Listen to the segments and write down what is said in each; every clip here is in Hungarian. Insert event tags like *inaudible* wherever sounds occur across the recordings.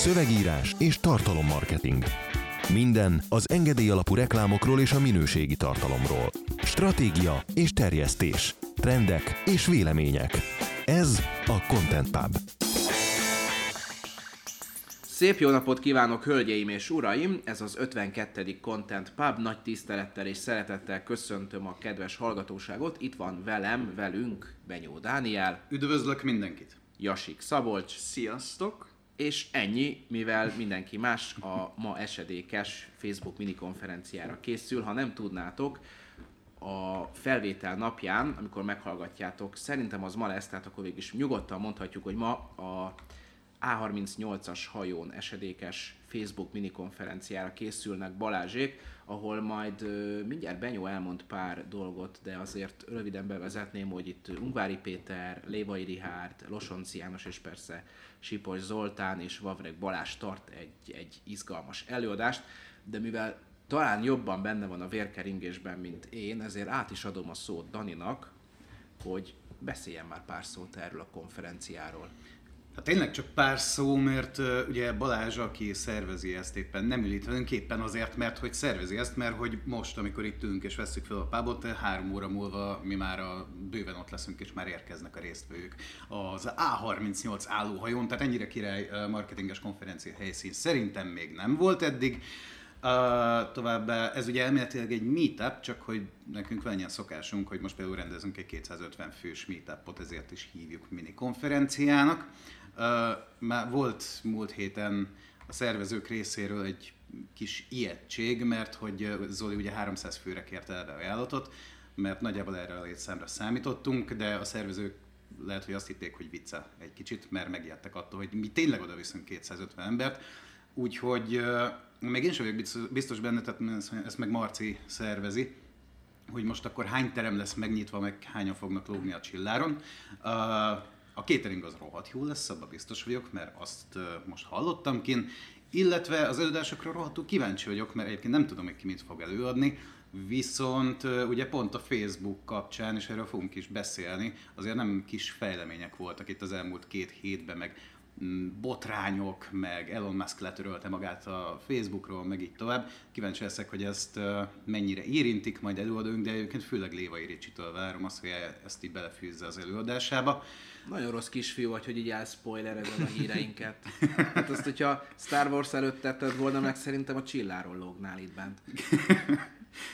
szövegírás és tartalommarketing. Minden az engedély alapú reklámokról és a minőségi tartalomról. Stratégia és terjesztés. Trendek és vélemények. Ez a Content Pub. Szép jó napot kívánok, hölgyeim és uraim! Ez az 52. Content Pub. Nagy tisztelettel és szeretettel köszöntöm a kedves hallgatóságot. Itt van velem, velünk Benyó Dániel, Üdvözlök mindenkit! Jasik Szabolcs, Sziasztok! És ennyi, mivel mindenki más a ma esedékes Facebook minikonferenciára készül. Ha nem tudnátok, a felvétel napján, amikor meghallgatjátok, szerintem az ma lesz, tehát akkor végig is nyugodtan mondhatjuk, hogy ma a A38-as hajón esedékes Facebook minikonferenciára készülnek Balázsék, ahol majd mindjárt Benyó elmond pár dolgot, de azért röviden bevezetném, hogy itt Ungvári Péter, Lévai Rihárd, Losonci János és persze Sipos Zoltán és Vavreg Balázs tart egy, egy izgalmas előadást, de mivel talán jobban benne van a vérkeringésben, mint én, ezért át is adom a szót Daninak, hogy beszéljen már pár szót erről a konferenciáról. Hát tényleg csak pár szó, mert ugye Balázs, aki szervezi ezt éppen nem ül itt velünk, éppen azért, mert hogy szervezi ezt, mert hogy most, amikor itt ülünk és veszük fel a pubot, három óra múlva mi már a bőven ott leszünk, és már érkeznek a résztvevők az A38 állóhajón, tehát ennyire király marketinges konferencia helyszín szerintem még nem volt eddig. Uh, továbbá ez ugye elméletileg egy meetup, csak hogy nekünk van ilyen szokásunk, hogy most például rendezünk egy 250 fős meetupot, ezért is hívjuk mini konferenciának. Már volt múlt héten a szervezők részéről egy kis ijegység, mert hogy Zoli ugye 300 főre kérte erre ajánlatot, mert nagyjából erre a létszámra számítottunk, de a szervezők lehet, hogy azt hitték, hogy vicce egy kicsit, mert megijedtek attól, hogy mi tényleg oda viszünk 250 embert, úgyhogy még én sem vagyok biztos, benne, tehát ezt meg Marci szervezi, hogy most akkor hány terem lesz megnyitva, meg hányan fognak lógni a csilláron. A catering az rohadt jó lesz, abban biztos vagyok, mert azt most hallottam kin, illetve az előadásokra rohadtul kíváncsi vagyok, mert egyébként nem tudom, hogy ki mit fog előadni, Viszont ugye pont a Facebook kapcsán, és erről fogunk is beszélni, azért nem kis fejlemények voltak itt az elmúlt két hétben, meg mm, botrányok, meg Elon Musk letörölte magát a Facebookról, meg így tovább. Kíváncsi leszek, hogy ezt mennyire érintik majd előadóink, de egyébként főleg Lévai Ricsitől várom azt, hogy ezt így belefűzze az előadásába. Nagyon rossz kisfiú vagy, hogy így elspoilerezed a híreinket. Hát azt, hogyha Star Wars előtt tetted volna meg, szerintem a csilláról lógnál itt bent.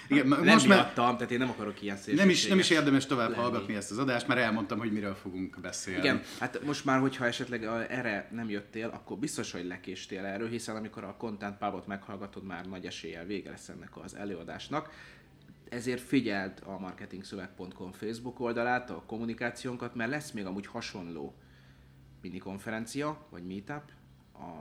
Igen, Nem most már miattam, tehát én nem akarok ilyen nem is, nem is érdemes tovább lenni. hallgatni ezt az adást, mert elmondtam, hogy miről fogunk beszélni. Igen, hát most már, hogyha esetleg erre nem jöttél, akkor biztos, hogy lekéstél erről, hiszen amikor a Content Pubot meghallgatod, már nagy eséllyel vége lesz ennek az előadásnak. Ezért figyeld a marketingszöveg.com Facebook oldalát, a kommunikációnkat, mert lesz még amúgy hasonló minikonferencia, vagy meetup,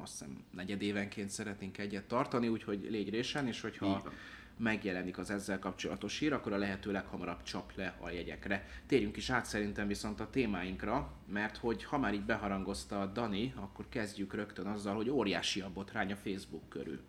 azt hiszem negyedévenként szeretnénk egyet tartani, úgyhogy légy résen, és hogyha megjelenik az ezzel kapcsolatos hír, akkor a lehető leghamarabb csap le a jegyekre. Térjünk is át szerintem viszont a témáinkra, mert hogy ha már így beharangozta a Dani, akkor kezdjük rögtön azzal, hogy óriási a botrány a Facebook körül.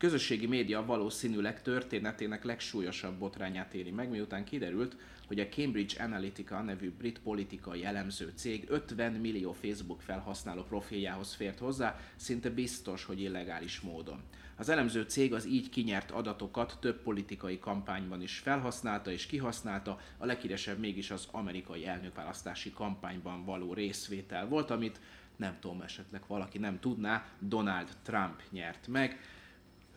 Közösségi média valószínűleg történetének legsúlyosabb botrányát éri meg, miután kiderült, hogy a Cambridge Analytica nevű brit politikai elemző cég 50 millió Facebook felhasználó profiljához fért hozzá, szinte biztos, hogy illegális módon. Az elemző cég az így kinyert adatokat több politikai kampányban is felhasználta és kihasználta, a leghíresebb mégis az amerikai elnökválasztási kampányban való részvétel volt, amit nem tudom, esetleg valaki nem tudná, Donald Trump nyert meg.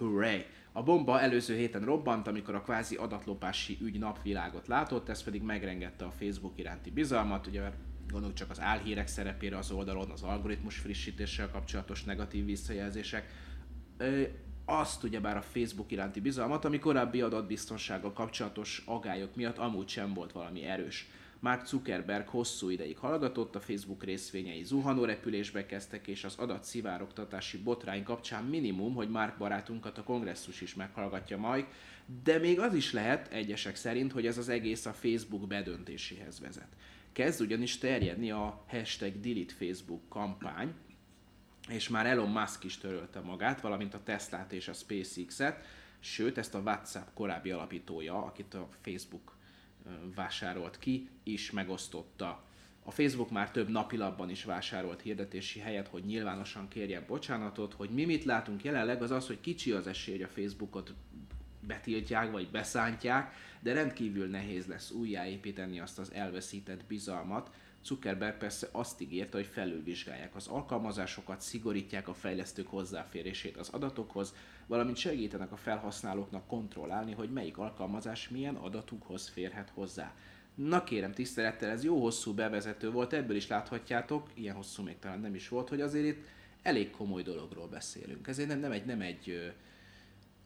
Hurray! A bomba előző héten robbant, amikor a kvázi adatlopási ügy napvilágot látott, ez pedig megrengette a Facebook iránti bizalmat, ugye mert gondoljuk csak az álhírek szerepére az oldalon, az algoritmus frissítéssel kapcsolatos negatív visszajelzések. Ö, azt ugyebár a Facebook iránti bizalmat, ami korábbi adatbiztonsággal kapcsolatos agályok miatt amúgy sem volt valami erős. Mark Zuckerberg hosszú ideig hallgatott, a Facebook részvényei zuhanó repülésbe kezdtek, és az adatszivárogtatási botrány kapcsán minimum, hogy Mark barátunkat a kongresszus is meghallgatja majd, de még az is lehet, egyesek szerint, hogy ez az egész a Facebook bedöntéséhez vezet. Kezd ugyanis terjedni a hashtag Delete Facebook kampány, és már Elon Musk is törölte magát, valamint a Teslát és a SpaceX-et, sőt ezt a WhatsApp korábbi alapítója, akit a Facebook vásárolt ki, is megosztotta A Facebook már több napilapban is vásárolt hirdetési helyet, hogy nyilvánosan kérjen bocsánatot, hogy mi mit látunk jelenleg az az, hogy kicsi az esély, hogy a Facebookot betiltják vagy beszántják, de rendkívül nehéz lesz újjáépíteni azt az elveszített bizalmat. Zuckerberg persze azt ígérte, hogy felülvizsgálják az alkalmazásokat, szigorítják a fejlesztők hozzáférését az adatokhoz, valamint segítenek a felhasználóknak kontrollálni, hogy melyik alkalmazás milyen adatukhoz férhet hozzá. Na kérem, tisztelettel, ez jó hosszú bevezető volt, ebből is láthatjátok, ilyen hosszú még talán nem is volt, hogy azért itt elég komoly dologról beszélünk. Ezért nem, nem egy, nem egy ö,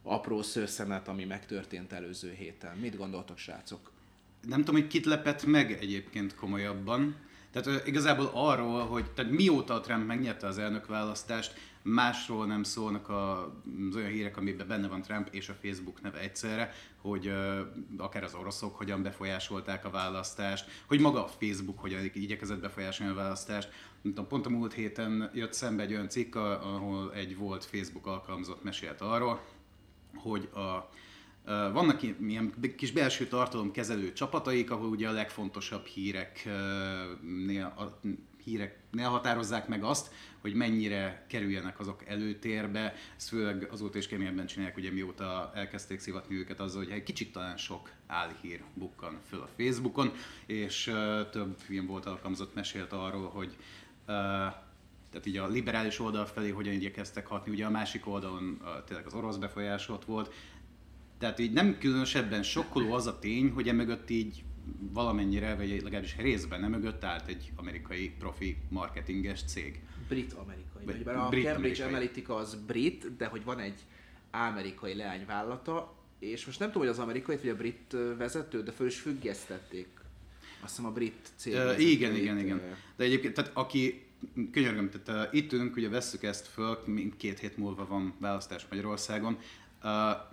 apró szőszenet, ami megtörtént előző héten. Mit gondoltok, srácok? Nem tudom, hogy kit lepett meg egyébként komolyabban. Tehát igazából arról, hogy tehát mióta a Trump megnyerte az elnökválasztást, másról nem szólnak a, az olyan hírek, amiben benne van Trump és a Facebook neve egyszerre, hogy akár az oroszok hogyan befolyásolták a választást, hogy maga a Facebook hogyan igyekezett befolyásolni a választást. Tudom, pont a múlt héten jött szembe egy olyan cikk, ahol egy volt Facebook alkalmazott mesélt arról, hogy a, vannak ilyen kis belső tartalomkezelő csapataik, ahol ugye a legfontosabb híreknél, a híreknél határozzák meg azt, hogy mennyire kerüljenek azok előtérbe. Ezt főleg azóta is keményebben csinálják, ugye mióta elkezdték szivatni őket azzal, hogy egy kicsit talán sok álhír bukkan föl a Facebookon, és több ilyen volt alkalmazott mesélt arról, hogy tehát így a liberális oldal felé hogyan igyekeztek hatni, ugye a másik oldalon uh, tényleg az orosz befolyásolt volt, tehát így nem különösebben sokkoló az a tény, hogy emögött így valamennyire, vagy legalábbis részben nem mögött állt egy amerikai profi marketinges cég. Brit-amerikai. Vagy, a brit Cambridge Analytica az brit, de hogy van egy amerikai leányvállalata, és most nem tudom, hogy az amerikai vagy a brit vezető, de föl is függesztették. Azt hiszem a brit cég. Uh, igen, igen, igen. De egyébként, tehát aki könyörgöm, tehát uh, itt ülünk, ugye vesszük ezt föl, mint két hét múlva van választás Magyarországon. Uh,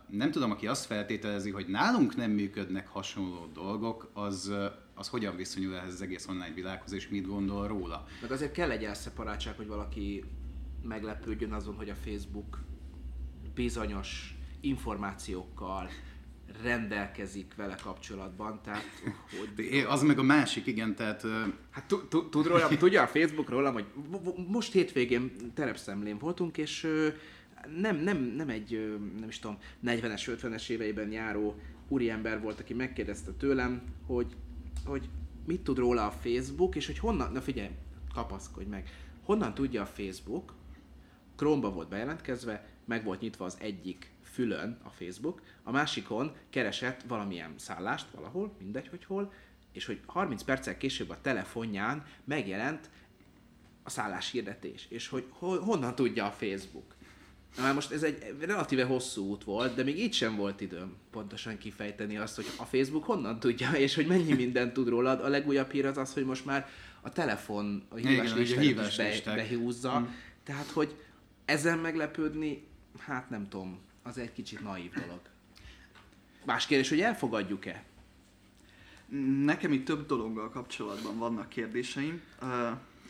nem tudom, aki azt feltételezi, hogy nálunk nem működnek hasonló dolgok, az, az hogyan viszonyul ehhez az egész online világhoz, és mit gondol róla. Meg azért kell egy elszeparáltság, hogy valaki meglepődjön azon, hogy a Facebook bizonyos információkkal rendelkezik vele kapcsolatban, tehát hogy... *laughs* Az meg a másik, igen, tehát... Hát tud rólam, tudja a Facebook rólam, hogy most hétvégén terepszemlén voltunk, és nem, nem, nem egy, nem is tudom, 40-es, 50-es éveiben járó úriember volt, aki megkérdezte tőlem, hogy, hogy mit tud róla a Facebook, és hogy honnan, na figyelj, kapaszkodj meg, honnan tudja a Facebook, Chrome-ba volt bejelentkezve, meg volt nyitva az egyik fülön a Facebook, a másikon keresett valamilyen szállást valahol, mindegy, hogy hol, és hogy 30 perccel később a telefonján megjelent a szállás hirdetés, és hogy honnan tudja a Facebook. Na most ez egy relatíve hosszú út volt, de még így sem volt időm pontosan kifejteni azt, hogy a Facebook honnan tudja, *laughs* és hogy mennyi mindent tud rólad. A legújabb hír az az, hogy most már a telefon a hívás Igen, listát hívás is be, behúzza. Hmm. Tehát, hogy ezen meglepődni, hát nem tudom, az egy kicsit naív dolog. Más kérdés, hogy elfogadjuk-e? Nekem itt több dologgal kapcsolatban vannak kérdéseim.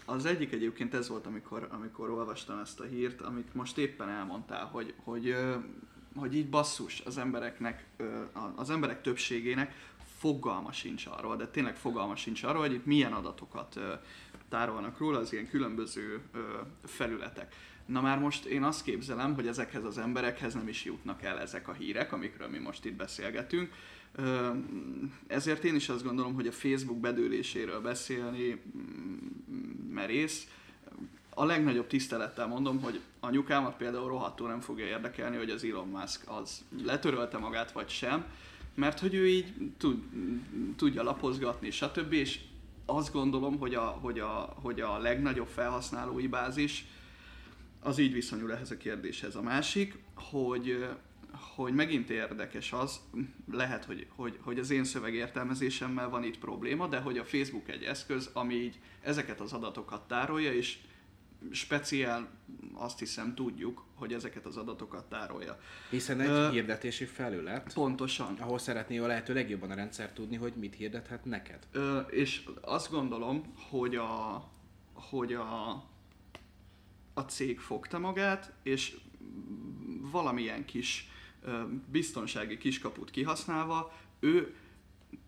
Az egyik egyébként ez volt, amikor, amikor olvastam ezt a hírt, amit most éppen elmondtál, hogy, hogy, hogy így basszus az embereknek, az emberek többségének fogalma sincs arról, de tényleg fogalma sincs arról, hogy itt milyen adatokat tárolnak róla az ilyen különböző felületek. Na már most én azt képzelem, hogy ezekhez az emberekhez nem is jutnak el ezek a hírek, amikről mi most itt beszélgetünk. Ezért én is azt gondolom, hogy a Facebook bedőléséről beszélni mm, merész. A legnagyobb tisztelettel mondom, hogy anyukámat például rohadtul nem fogja érdekelni, hogy az Elon Musk az letörölte magát vagy sem, mert hogy ő így tud, tudja lapozgatni, stb. És azt gondolom, hogy a, hogy a, hogy a legnagyobb felhasználói bázis az így viszonyul ehhez a kérdéshez. A másik, hogy, hogy megint érdekes az, lehet, hogy, hogy, hogy az én szövegértelmezésemmel van itt probléma, de hogy a Facebook egy eszköz, ami így ezeket az adatokat tárolja, és speciál azt hiszem tudjuk, hogy ezeket az adatokat tárolja. Hiszen egy uh, hirdetési felület. Pontosan. Ahol szeretné a lehető legjobban a rendszer tudni, hogy mit hirdethet neked. Uh, és azt gondolom, hogy a, hogy a a cég fogta magát, és valamilyen kis biztonsági kiskaput kihasználva, ő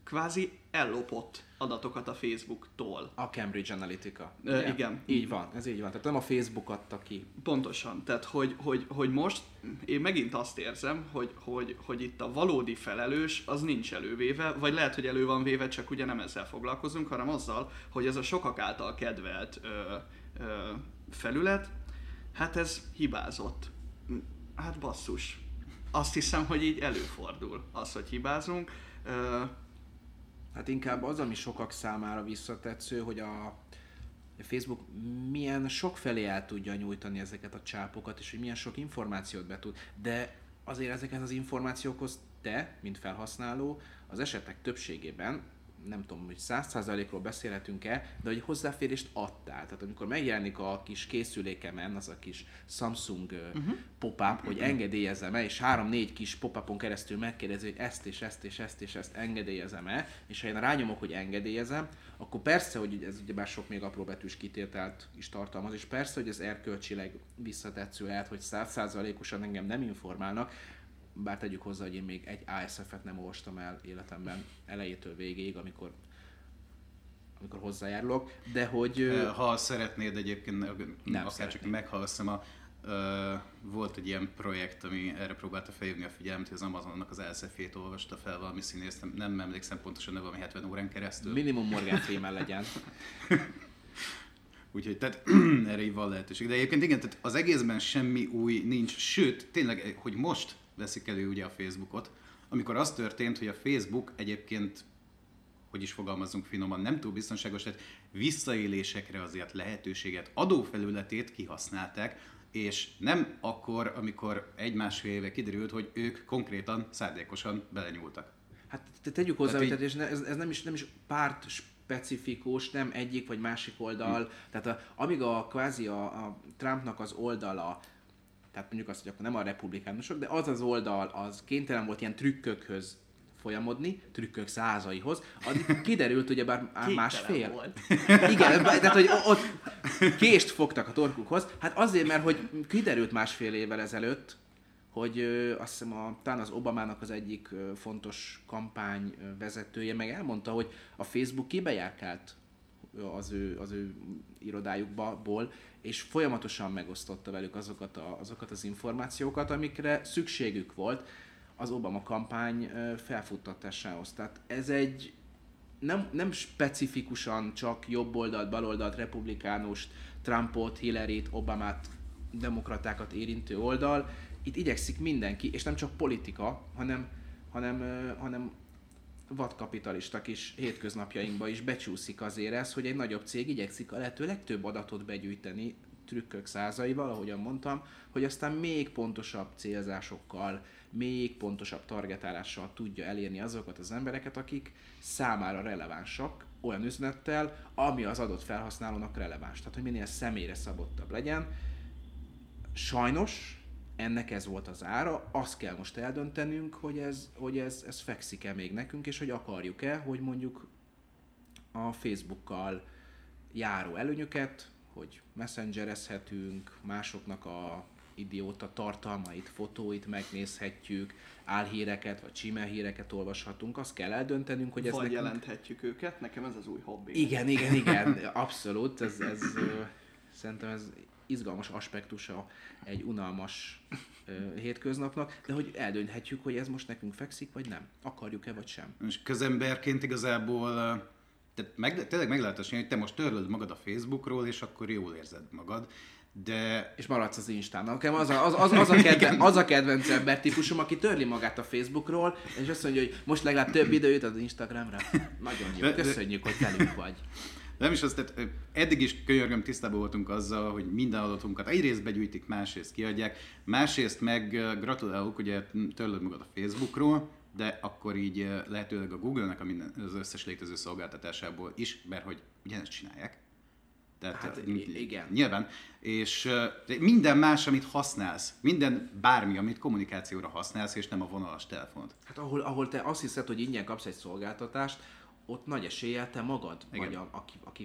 kvázi ellopott adatokat a Facebooktól. A Cambridge Analytica. Ö, igen. Így van, ez így van. Tehát nem a Facebook adta ki. Pontosan. Tehát, hogy, hogy, hogy most én megint azt érzem, hogy, hogy, hogy itt a valódi felelős az nincs elővéve, vagy lehet, hogy elő van véve, csak ugye nem ezzel foglalkozunk, hanem azzal, hogy ez a sokak által kedvelt ö, ö, felület, hát ez hibázott. Hát basszus. Azt hiszem, hogy így előfordul az, hogy hibázunk. Hát inkább az, ami sokak számára visszatetsző, hogy a Facebook milyen sok felé el tudja nyújtani ezeket a csápokat, és hogy milyen sok információt be tud. De azért ezeket az információkhoz te, mint felhasználó, az esetek többségében nem tudom, hogy 100%-ról beszélhetünk-e, de hogy hozzáférést adtál. Tehát amikor megjelenik a kis készülékemen az a kis Samsung uh-huh. pop-up, hogy engedélyezem-e, és három-négy kis pop-upon keresztül megkérdezi, hogy ezt és ezt és ezt és ezt engedélyezem-e, és ha én rányomok, hogy engedélyezem, akkor persze, hogy ez ugyebár sok még betűs kitételt is tartalmaz, és persze, hogy ez erkölcsileg visszatetsző lehet, hogy 100%-osan engem nem informálnak, bár tegyük hozzá, hogy én még egy ASF-et nem olvastam el életemben elejétől végéig, amikor amikor hozzájárulok, de hogy... Ha szeretnéd egyébként, nem akár csak meghallgassam a Uh, volt egy ilyen projekt, ami erre próbálta felhívni a figyelmet, hogy az Amazonnak az ASF-ét olvasta fel valami színész, nem, nem emlékszem pontosan, de valami 70 órán keresztül. Minimum Morgan Freeman legyen. *laughs* Úgyhogy tehát *clears throat* erre így van lehetőség. De egyébként igen, tehát az egészben semmi új nincs, sőt, tényleg, hogy most veszik elő ugye a Facebookot, amikor az történt, hogy a Facebook egyébként hogy is fogalmazunk finoman, nem túl biztonságos, tehát visszaélésekre azért lehetőséget, adófelületét kihasználták, és nem akkor, amikor egy-másfél éve kiderült, hogy ők konkrétan szándékosan belenyúltak. Hát te tegyük hozzá, tehát hogy így... ez, ez nem, is, nem is párt specifikus, nem egyik vagy másik oldal. Hm. Tehát a, amíg a kvázi a, a Trumpnak az oldala tehát mondjuk azt, hogy akkor nem a republikánusok, de az az oldal, az kénytelen volt ilyen trükkökhöz folyamodni, trükkök százaihoz, addig kiderült, hogy bár másfél. Volt. *laughs* Igen, tehát hogy ott kést fogtak a torkukhoz, hát azért, mert hogy kiderült másfél évvel ezelőtt, hogy ö, azt hiszem a, talán az Obamának az egyik ö, fontos kampány vezetője meg elmondta, hogy a Facebook kibejárkált az ő, az ő irodájukból, és folyamatosan megosztotta velük azokat, a, azokat az információkat, amikre szükségük volt az Obama kampány felfuttatásához. Tehát ez egy nem, nem specifikusan csak jobb oldalt, bal oldalt, republikánust, Trumpot, Hillary-t, Obamát, demokratákat érintő oldal. Itt igyekszik mindenki, és nem csak politika, hanem, hanem, hanem vadkapitalista kis hétköznapjainkba is becsúszik azért ez, hogy egy nagyobb cég igyekszik a lehető legtöbb adatot begyűjteni trükkök százaival, ahogyan mondtam, hogy aztán még pontosabb célzásokkal, még pontosabb targetálással tudja elérni azokat az embereket, akik számára relevánsak olyan üzenettel, ami az adott felhasználónak releváns. Tehát, hogy minél személyre szabottabb legyen. Sajnos ennek ez volt az ára, azt kell most eldöntenünk, hogy ez, hogy ez, ez fekszik-e még nekünk, és hogy akarjuk-e, hogy mondjuk a Facebookkal járó előnyöket, hogy messengerezhetünk, másoknak a idióta tartalmait, fotóit megnézhetjük, álhíreket vagy csimelhíreket olvashatunk, azt kell eldöntenünk, hogy ez Vagy nekünk... jelenthetjük őket, nekem ez az új hobbi. Igen, igen, igen, abszolút, ez, ez szerintem ez izgalmas aspektusa egy unalmas ö, hétköznapnak, de hogy eldönthetjük, hogy ez most nekünk fekszik, vagy nem. Akarjuk-e, vagy sem. És közemberként igazából tehát meg, tényleg meg lehet hogy te most törlöd magad a Facebookról, és akkor jól érzed magad. De... És maradsz az Instán. Nekem az a, az, az, az, a *laughs* kedven, az a kedvenc ember típusom, aki törli magát a Facebookról, és azt mondja, hogy most legalább több időt az Instagramra. Nagyon jó, köszönjük, hogy velünk vagy. Nem is azt, tehát eddig is könyörgöm tisztában voltunk azzal, hogy minden adatunkat egyrészt begyűjtik, másrészt kiadják, másrészt meg gratulálok, ugye törlöd magad a Facebookról, de akkor így lehetőleg a Google-nek a minden, az összes létező szolgáltatásából is, mert hogy ugyanezt csinálják. Tehát, hát, igen. Nyilván. És minden más, amit használsz, minden bármi, amit kommunikációra használsz, és nem a vonalas telefonot. Hát ahol, ahol te azt hiszed, hogy ingyen kapsz egy szolgáltatást, ott nagy eséllyel te magad Igen. vagy a,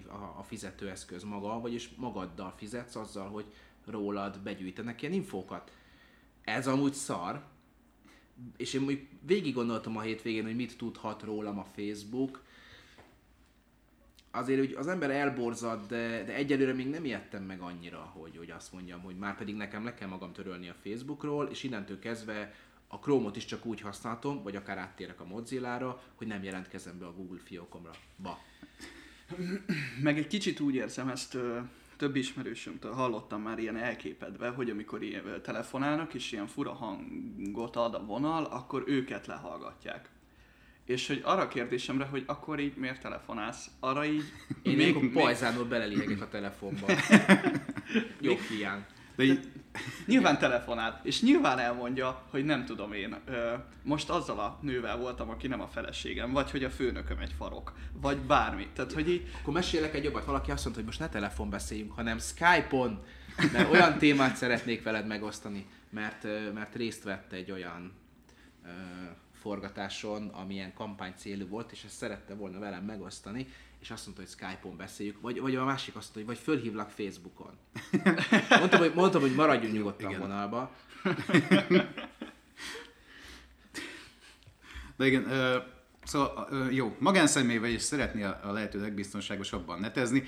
a, a, a fizetőeszköz maga, vagyis magaddal fizetsz azzal, hogy rólad begyűjtenek ilyen infókat. Ez amúgy szar, és én még végig gondoltam a hétvégén, hogy mit tudhat rólam a Facebook, azért úgy az ember elborzad, de, de egyelőre még nem ijedtem meg annyira, hogy, hogy azt mondjam, hogy már pedig nekem le kell magam törölni a Facebookról, és innentől kezdve a Chrome-ot is csak úgy használtam, vagy akár áttérek a Mozilla-ra, hogy nem jelentkezem be a Google fiókomra. Ba. Meg egy kicsit úgy érzem ezt, több ismerősömtől hallottam már ilyen elképedve, hogy amikor ilyen telefonálnak, és ilyen fura hangot ad a vonal, akkor őket lehallgatják. És hogy arra a kérdésemre, hogy akkor így miért telefonálsz, arra így Én még, még pajzánul belelihegek a telefonba. *laughs* Jó hiány. De így, *laughs* Nyilván telefonál, és nyilván elmondja, hogy nem tudom én, ö, most azzal a nővel voltam, aki nem a feleségem, vagy hogy a főnököm egy farok, vagy bármi. Tehát, hogy így, Akkor mesélek egy jobbat. Valaki azt mondta, hogy most ne telefon beszéljünk, hanem Skype-on, mert olyan témát szeretnék veled megosztani, mert, mert részt vett egy olyan ö, forgatáson, amilyen kampány célú volt, és ezt szerette volna velem megosztani, és azt mondta, hogy Skype-on beszéljük, vagy, vagy a másik azt mondta, hogy vagy fölhívlak Facebookon. *laughs* Mondtam, hogy, mondtam, hogy maradjunk nyugodtan Igen. vonalba. *laughs* de igen, ö, szóval ö, jó, magánszemély vagy, és szeretné a, a lehető legbiztonságosabban netezni,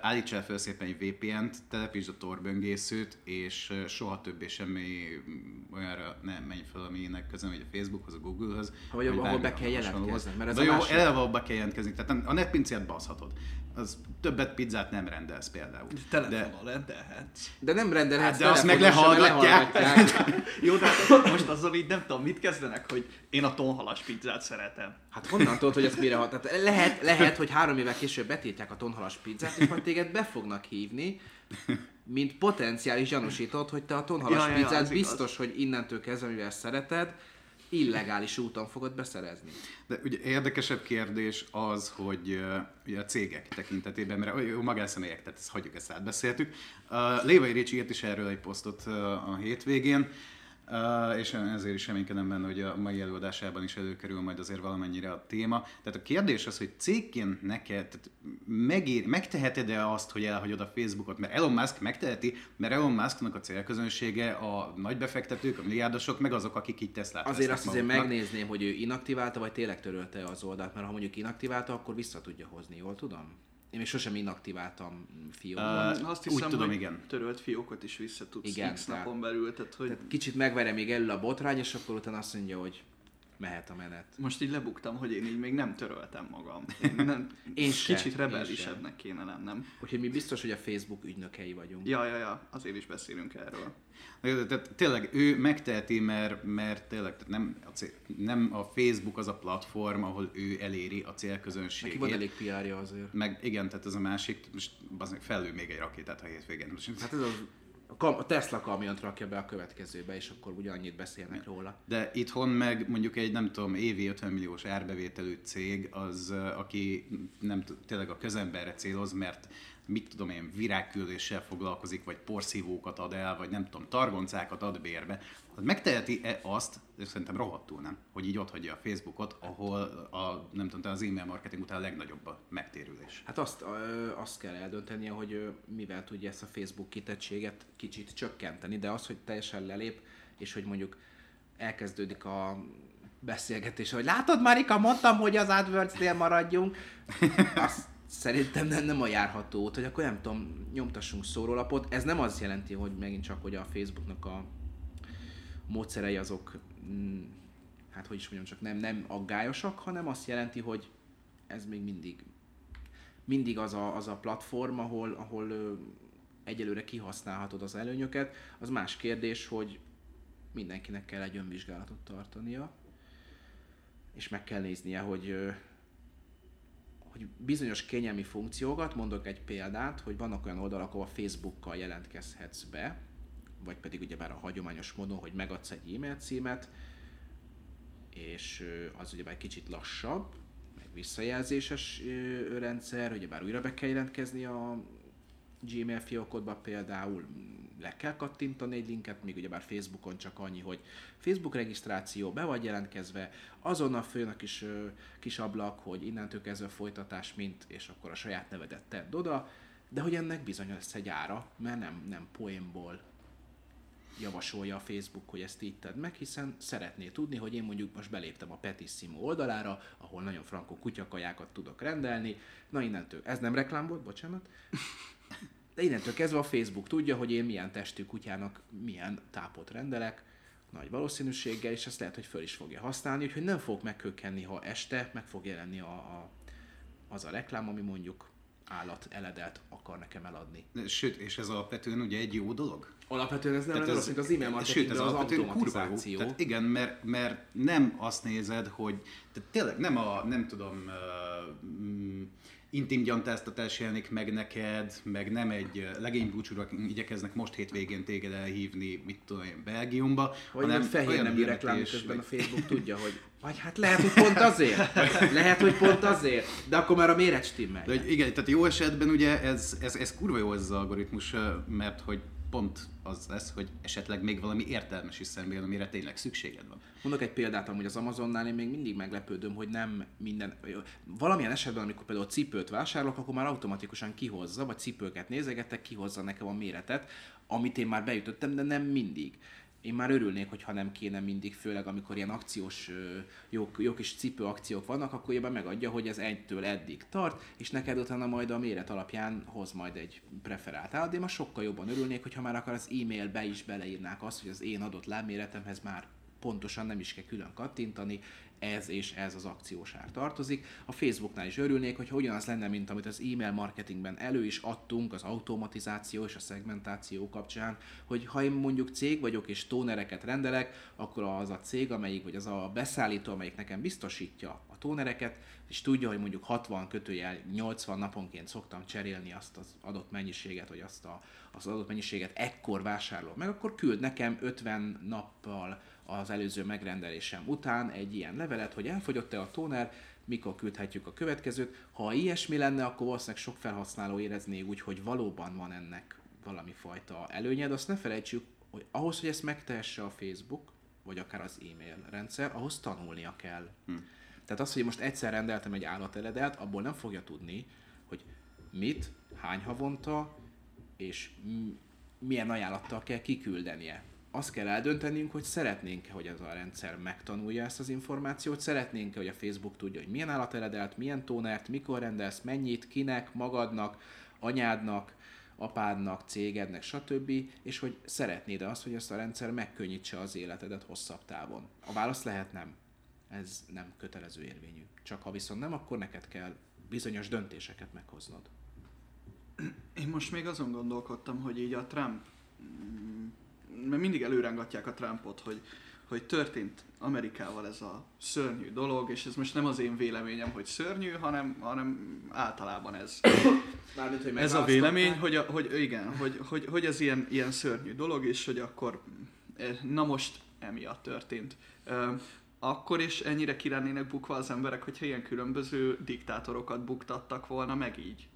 állíts el fel szépen egy VPN-t, telepítsd a torböngészőt, és soha többé semmi mm, olyanra ne menj fel, aminek közön, vagy a Facebookhoz, a Googlehoz. Vagy ahol be kell jelentkezni, mert ez De a jó, másik- eleve ahol be kell jelentkezni, tehát a netpincét baszhatod. Az többet pizzát nem rendelsz például. telefonon rendelhetsz. De nem rendelhetsz Hát de azt meg lehallgatják. lehallgatják. Jó, de hát most azzal így nem tudom, mit kezdenek, hogy én a tonhalas pizzát szeretem. Hát honnan tudod, hogy ez mire hat? Tehát lehet, lehet, hogy három évvel később betiltják a tonhalas pizzát, és majd téged be fognak hívni, mint potenciális gyanúsított, hogy te a tonhalas Ja, ja, ja, pizzát az igaz. biztos, hogy innentől kezdve, mivel szereted, illegális úton fogod beszerezni. De ugye érdekesebb kérdés az, hogy uh, ugye a cégek tekintetében, mert jó, magánszemélyek, tehát ezt hagyjuk, ezt átbeszéltük. Uh, Lévai Ricsi írt is erről egy posztot uh, a hétvégén, Uh, és ezért is reménykedem benne, hogy a mai előadásában is előkerül majd azért valamennyire a téma. Tehát a kérdés az, hogy cégként neked tehát megér, megteheted-e azt, hogy elhagyod a Facebookot? Mert Elon Musk megteheti, mert Elon Musknak a célközönsége a nagy befektetők, a milliárdosok, meg azok, akik így Teslát Azért azt azért megnézném, hogy ő inaktiválta, vagy tényleg törölte az oldalt, mert ha mondjuk inaktiválta, akkor vissza tudja hozni, jól tudom? Én még sosem inaktiváltam fiókban. Ö, Azt úgy hiszem, tudom, hogy igen. törölt fiókot is vissza tudsz Igen, X tehát- napon belül, tehát hogy Tehát kicsit megverje még elő a botrány, és akkor utána azt mondja, hogy mehet a menet. most így lebuktam, hogy én így még nem töröltem magam. Én, *laughs* nem, Én se, kicsit rebellisebbnek kéne lennem. Úgyhogy mi biztos, hogy a Facebook ügynökei vagyunk. Ja, ja, ja, azért is beszélünk erről. Tehát tényleg ő megteheti, mert, mert tényleg nem, a cél, nem a Facebook az a platform, ahol ő eléri a Neki van célközönségét. elég PR-ja azért. Meg igen, tehát ez a másik, most az meg fellő még egy rakétát a hétvégén. Hát ez az, a, kam- a Tesla kamiont rakja be a következőbe, és akkor ugyanannyit beszélnek róla. De itthon meg mondjuk egy, nem tudom, évi 50 milliós árbevételű cég, az, aki nem tényleg a közemberre céloz, mert mit tudom én, virágküldéssel foglalkozik, vagy porszívókat ad el, vagy nem tudom, targoncákat ad bérbe, az megteheti-e azt, és szerintem rohadtul nem, hogy így ott hagyja a Facebookot, ahol a, nem tudom, te az e-mail marketing után a legnagyobb a megtérülés. Hát azt, ö, azt kell eldöntenie, hogy ö, mivel tudja ezt a Facebook kitettséget kicsit csökkenteni, de az, hogy teljesen lelép, és hogy mondjuk elkezdődik a beszélgetés, hogy látod Marika, mondtam, hogy az AdWords-nél maradjunk, azt szerintem nem, nem a járható út, hogy akkor nem tudom, nyomtassunk szórólapot. Ez nem azt jelenti, hogy megint csak, hogy a Facebooknak a módszerei azok, mm, hát hogy is mondjam, csak nem, nem aggályosak, hanem azt jelenti, hogy ez még mindig mindig az a, az a platform, ahol, ahol egyelőre kihasználhatod az előnyöket. Az más kérdés, hogy mindenkinek kell egy önvizsgálatot tartania, és meg kell néznie, hogy, hogy bizonyos kényelmi funkciókat, mondok egy példát, hogy vannak olyan oldalak, ahol Facebookkal jelentkezhetsz be, vagy pedig ugyebár a hagyományos módon, hogy megadsz egy e-mail címet, és az ugyebár kicsit lassabb, meg visszajelzéses rendszer, ugyebár újra be kell jelentkezni a Gmail fiókodba például, le kell kattintani egy linket, míg ugyebár Facebookon csak annyi, hogy Facebook regisztráció, be vagy jelentkezve, azonnal följön a kis, kis ablak, hogy innentől kezdve folytatás, mint, és akkor a saját nevedet tedd oda, de hogy ennek bizony lesz egy ára, mert nem, nem poénból javasolja a Facebook, hogy ezt így tedd meg, hiszen szeretné tudni, hogy én mondjuk most beléptem a Petissimo oldalára, ahol nagyon frankó kutyakajákat tudok rendelni. Na innentől, ez nem reklám volt, bocsánat. De innentől kezdve a Facebook tudja, hogy én milyen testű kutyának milyen tápot rendelek, nagy valószínűséggel, és ezt lehet, hogy föl is fogja használni, úgyhogy nem fog megkökkenni, ha este meg fog jelenni a, a, az a reklám, ami mondjuk állat eledelt akar nekem eladni. Sőt, és ez alapvetően ugye egy jó dolog? Alapvetően ez nem Tehát ez, az e-mail marketing, az automatizáció. Tehát igen, mert, mert nem azt nézed, hogy tehát tényleg nem a, nem tudom, uh, intim gyantáztatás jelenik meg neked, meg nem egy legénybúcsúra igyekeznek most hétvégén téged elhívni, mit tudom én, Belgiumba, vagy hanem fehér nemű reklám közben a Facebook tudja, hogy *laughs* vagy hát lehet, hogy pont azért. *laughs* Lehet, hogy pont azért. De akkor már a méret stimmel. De, igen, tehát jó esetben ugye ez, ez, ez kurva jó ez az algoritmus, mert hogy pont az lesz, hogy esetleg még valami értelmes is jön, amire tényleg szükséged van. Mondok egy példát, amúgy az Amazonnál én még mindig meglepődöm, hogy nem minden, valamilyen esetben, amikor például cipőt vásárolok, akkor már automatikusan kihozza, vagy cipőket nézegetek, kihozza nekem a méretet, amit én már beütöttem, de nem mindig én már örülnék, hogyha nem kéne mindig, főleg amikor ilyen akciós, jó, jó kis cipő akciók vannak, akkor ebben megadja, hogy ez egytől eddig tart, és neked utána majd a méret alapján hoz majd egy preferált állat. Én már sokkal jobban örülnék, hogyha már akar az e-mailbe is beleírnák azt, hogy az én adott lábméretemhez már pontosan nem is kell külön kattintani, ez és ez az akciós ár tartozik. A Facebooknál is örülnék, hogy ugyanaz lenne, mint amit az e-mail marketingben elő is adtunk az automatizáció és a szegmentáció kapcsán, hogy ha én mondjuk cég vagyok és tónereket rendelek, akkor az a cég, amelyik, vagy az a beszállító, amelyik nekem biztosítja a tónereket, és tudja, hogy mondjuk 60 kötőjel 80 naponként szoktam cserélni azt az adott mennyiséget, vagy azt a, az adott mennyiséget ekkor vásárolom meg, akkor küld nekem 50 nappal az előző megrendelésem után egy ilyen levelet, hogy elfogyott-e a tóner, mikor küldhetjük a következőt. Ha ilyesmi lenne, akkor valószínűleg sok felhasználó érezné úgy, hogy valóban van ennek valami fajta előnye, de azt ne felejtsük, hogy ahhoz, hogy ezt megtehesse a Facebook, vagy akár az e-mail rendszer, ahhoz tanulnia kell. Hm. Tehát az, hogy most egyszer rendeltem egy állateledelt, abból nem fogja tudni, hogy mit, hány havonta, és milyen ajánlattal kell kiküldenie azt kell eldöntenünk, hogy szeretnénk hogy ez a rendszer megtanulja ezt az információt, szeretnénk hogy a Facebook tudja, hogy milyen állateledelt, milyen tónert, mikor rendelsz, mennyit, kinek, magadnak, anyádnak, apádnak, cégednek, stb. És hogy szeretnéd azt, hogy ezt a rendszer megkönnyítse az életedet hosszabb távon. A válasz lehet nem. Ez nem kötelező érvényű. Csak ha viszont nem, akkor neked kell bizonyos döntéseket meghoznod. Én most még azon gondolkodtam, hogy így a Trump mert mindig előrángatják a Trumpot, hogy, hogy történt Amerikával ez a szörnyű dolog, és ez most nem az én véleményem, hogy szörnyű, hanem, hanem általában ez. *coughs* Mármint, hogy ez a vélemény, hogy, a, hogy igen, hogy, hogy, hogy ez ilyen, ilyen szörnyű dolog, és hogy akkor, eh, na most emiatt történt. Akkor is ennyire ki lennének bukva az emberek, hogyha ilyen különböző diktátorokat buktattak volna meg így?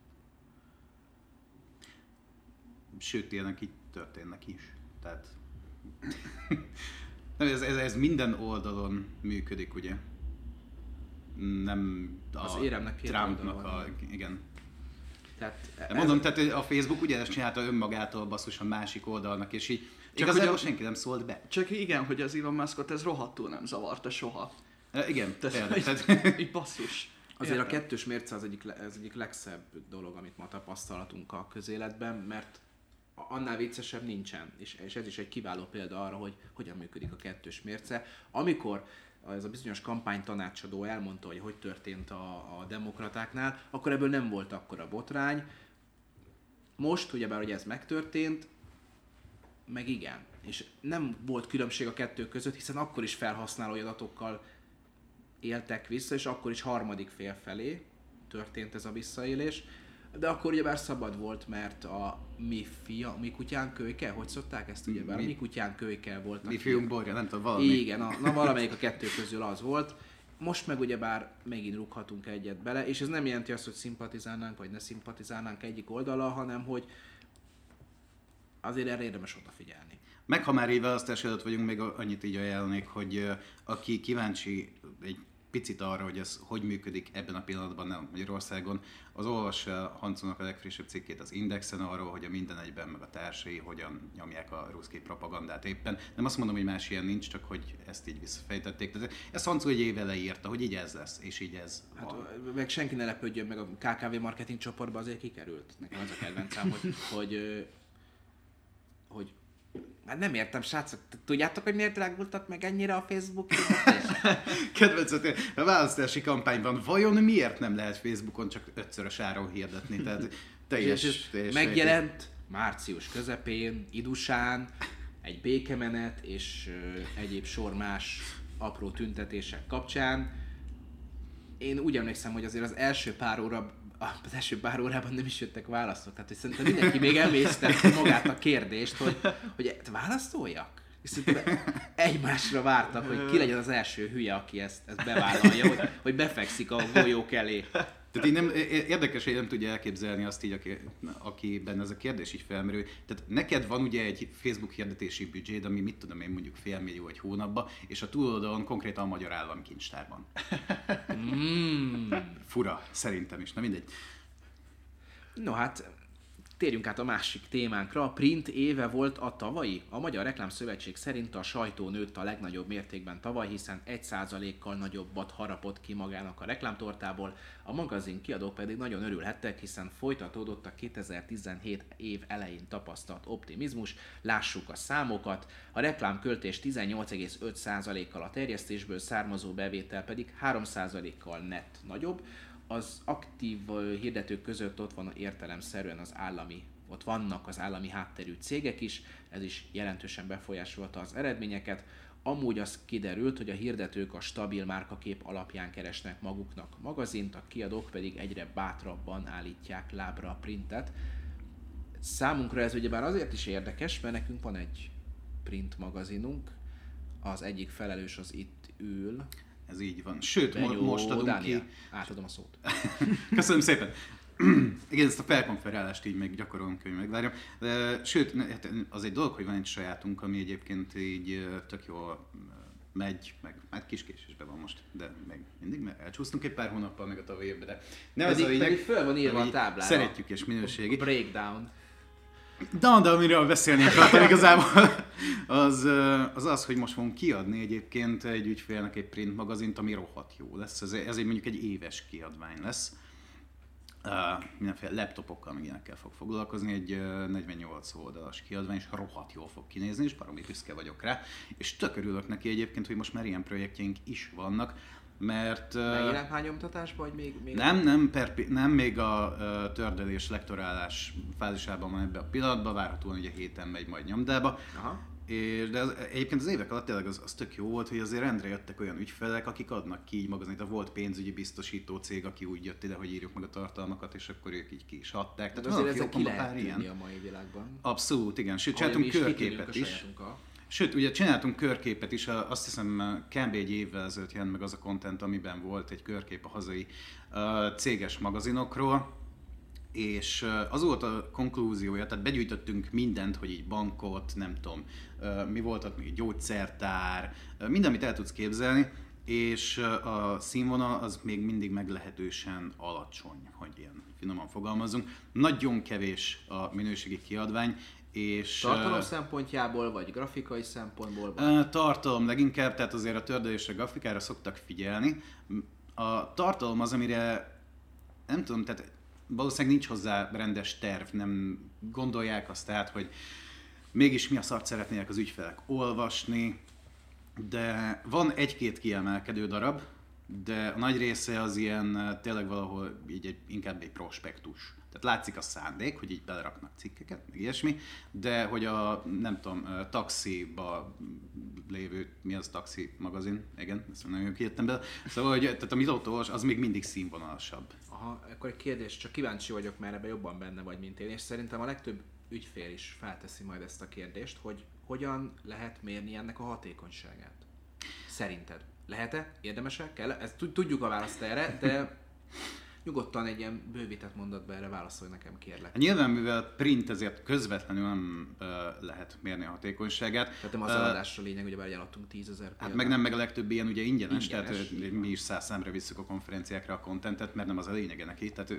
Sőt, ilyenek így történnek is. Tehát nem, ez, ez, ez minden oldalon működik, ugye? Nem a az éremnek Trumpnak a, igen. Tehát De mondom, ez... tehát a Facebook ugye ezt csinálta önmagától basszus a másik oldalnak, és így csak igazából a... senki nem szólt be. Csak igen, hogy az Elon Muskot ez rohadtul nem zavarta soha. E, igen, tehát, tehát... így basszus. Azért Értem. a kettős mérce az egyik, az egyik legszebb dolog, amit ma tapasztalatunk a közéletben, mert annál viccesebb nincsen. És, és ez is egy kiváló példa arra, hogy hogyan működik a kettős mérce. Amikor ez a bizonyos kampánytanácsadó elmondta, hogy hogy történt a, a demokratáknál, akkor ebből nem volt akkora botrány. Most, ugyebár, hogy ez megtörtént, meg igen. És nem volt különbség a kettő között, hiszen akkor is felhasználói adatokkal éltek vissza, és akkor is harmadik fél felé történt ez a visszaélés de akkor ugyebár szabad volt, mert a mi fia, mi kutyán kölyke, hogy szokták ezt ugyebár? Mi, a mi kutyán kölyke volt. Mi fiunk borja, nem tudom, valami. Igen, a, na valamelyik a kettő közül az volt. Most meg ugyebár megint rúghatunk egyet bele, és ez nem jelenti azt, hogy szimpatizálnánk, vagy ne szimpatizálnánk egyik oldala, hanem hogy azért erre érdemes odafigyelni. Meg ha már éve azt előtt vagyunk, még annyit így ajánlanék, hogy aki kíváncsi egy picit arra, hogy ez hogy működik ebben a pillanatban nem Magyarországon, az olvas Hancónak a legfrissebb cikkét az Indexen arról, hogy a minden egyben meg a társai hogyan nyomják a ruszki propagandát éppen. Nem azt mondom, hogy más ilyen nincs, csak hogy ezt így visszafejtették. De ezt Hancó egy éve leírta, hogy így ez lesz, és így ez hát, van. Meg senki ne lepődjön meg a KKV marketing csoportba azért kikerült. Nekem az a kedvencem, hogy, hogy, hogy Hát nem értem, srácok. Tudjátok, hogy miért drágultak meg ennyire a Facebook *laughs* Kedvenc, a választási kampányban vajon miért nem lehet Facebookon csak ötszörös áron hirdetni? Tehát *laughs* teljes, és teljes megjelent március közepén, idusán, egy békemenet és uh, egyéb sor más apró tüntetések kapcsán. Én úgy emlékszem, hogy azért az első pár óra az első pár órában nem is jöttek válaszok. Tehát, hogy szerintem mindenki még emésztette magát a kérdést, hogy, hogy válaszoljak? És szerintem egymásra vártak, hogy ki legyen az első hülye, aki ezt, ezt bevállalja, hogy, hogy befekszik a golyók elé. Tehát én nem, érdekes, hogy nem tudja elképzelni azt így, aki, akiben ez a kérdés így felmerül. Tehát neked van ugye egy Facebook hirdetési büdzséd, ami mit tudom én mondjuk fél millió egy hónapba, és a túloldalon konkrétan a Magyar Államkincstárban. Mm. Fura, szerintem is, na mindegy. No hát, Térjünk át a másik témánkra. A print éve volt a tavalyi. A Magyar Reklám Szövetség szerint a sajtó nőtt a legnagyobb mértékben tavaly, hiszen 1%-kal nagyobbat harapott ki magának a reklámtortából. A magazin kiadók pedig nagyon örülhettek, hiszen folytatódott a 2017 év elején tapasztalt optimizmus. Lássuk a számokat. A reklámköltés 18,5%-kal a terjesztésből származó bevétel pedig 3%-kal net nagyobb az aktív hirdetők között ott van értelemszerűen az állami, ott vannak az állami hátterű cégek is, ez is jelentősen befolyásolta az eredményeket. Amúgy az kiderült, hogy a hirdetők a stabil márkakép alapján keresnek maguknak magazint, a kiadók pedig egyre bátrabban állítják lábra a printet. Számunkra ez ugyebár azért is érdekes, mert nekünk van egy print magazinunk, az egyik felelős az itt ül. Ez így van. Sőt, Benyó, most adunk Dániel. ki... Átadom a szót. *laughs* Köszönöm szépen. *clears throat* Igen, ezt a felkonferálást így meg gyakorolom, hogy megvárjam. De, sőt, hát az egy dolog, hogy van egy sajátunk, ami egyébként így tök jól megy, meg hát kis késésben van most, de még mindig, mert elcsúsztunk egy pár hónappal meg a tavalyi évben, de nem pedig, ez a lényeg, pedig föl van írva a táblára. Szeretjük és minőségi. A breakdown. De, de amiről beszélni akartam igazából, az, az az, hogy most fogunk kiadni egyébként egy ügyfélnek egy print magazint, ami rohadt jó lesz. Ez, ez egy mondjuk egy éves kiadvány lesz. Uh, mindenféle laptopokkal, meg ilyenekkel fog foglalkozni, egy uh, 48 oldalas kiadvány, és rohadt jól fog kinézni, és baromi büszke vagyok rá. És tök örülök neki egyébként, hogy most már ilyen projektjeink is vannak, mert... Megjelent hány nyomtatásban, vagy még, még... Nem, nem, per, nem, még a uh, tördelés, lektorálás fázisában van ebben a pillanatban, várhatóan ugye héten megy majd nyomdába. Aha. És, de az, egyébként az évek alatt tényleg az, az tök jó volt, hogy azért rendre jöttek olyan ügyfelek, akik adnak ki így magazint. A volt pénzügyi biztosító cég, aki úgy jött ide, hogy írjuk meg a tartalmakat, és akkor ők így ki is adták. Tehát azért ezek ki lehet ilyen. a mai világban. Abszolút, igen. Sőt, csináltunk körképet is. Sőt, ugye csináltunk körképet is, azt hiszem kb. egy évvel ezelőtt jelent meg az a content, amiben volt egy körkép a hazai céges magazinokról, és az volt a konklúziója, tehát begyűjtöttünk mindent, hogy így bankot, nem tudom, mi volt ott még gyógyszertár, minden, amit el tudsz képzelni, és a színvonal az még mindig meglehetősen alacsony, hogy ilyen finoman fogalmazunk. Nagyon kevés a minőségi kiadvány, és, tartalom szempontjából, vagy grafikai szempontból? Vagy? Tartalom leginkább, tehát azért a tördelésre, grafikára szoktak figyelni. A tartalom az, amire nem tudom, tehát valószínűleg nincs hozzá rendes terv, nem gondolják azt tehát, hogy mégis mi a szart szeretnének az ügyfelek olvasni, de van egy-két kiemelkedő darab, de a nagy része az ilyen tényleg valahol így egy, inkább egy prospektus. Tehát látszik a szándék, hogy így beleraknak cikkeket, meg ilyesmi, de hogy a, nem tudom, taxiba lévő, mi az taxi magazin, igen, ezt nagyon kijöttem be, szóval, hogy tehát a mitoltós az még mindig színvonalasabb. Aha, akkor egy kérdés, csak kíváncsi vagyok, mert ebben jobban benne vagy, mint én, és szerintem a legtöbb ügyfél is felteszi majd ezt a kérdést, hogy hogyan lehet mérni ennek a hatékonyságát. Szerinted? Lehet-e? Érdemes-e? Kell? Ezt tudjuk a választ erre, de Nyugodtan egy ilyen bővített mondatba erre válaszolj nekem, kérlek. Hát nyilván, mivel print, ezért közvetlenül nem uh, lehet mérni a hatékonyságát. Tehát nem az Ö, eladásra lényeg, ugye már eladtunk 10 ezer Hát meg nem, meg a legtöbb ilyen ugye ingyenes, Ingyenes, tehát ö, mi is száz számra visszük a konferenciákra a kontentet, mert nem az a lényege neki, tehát ö,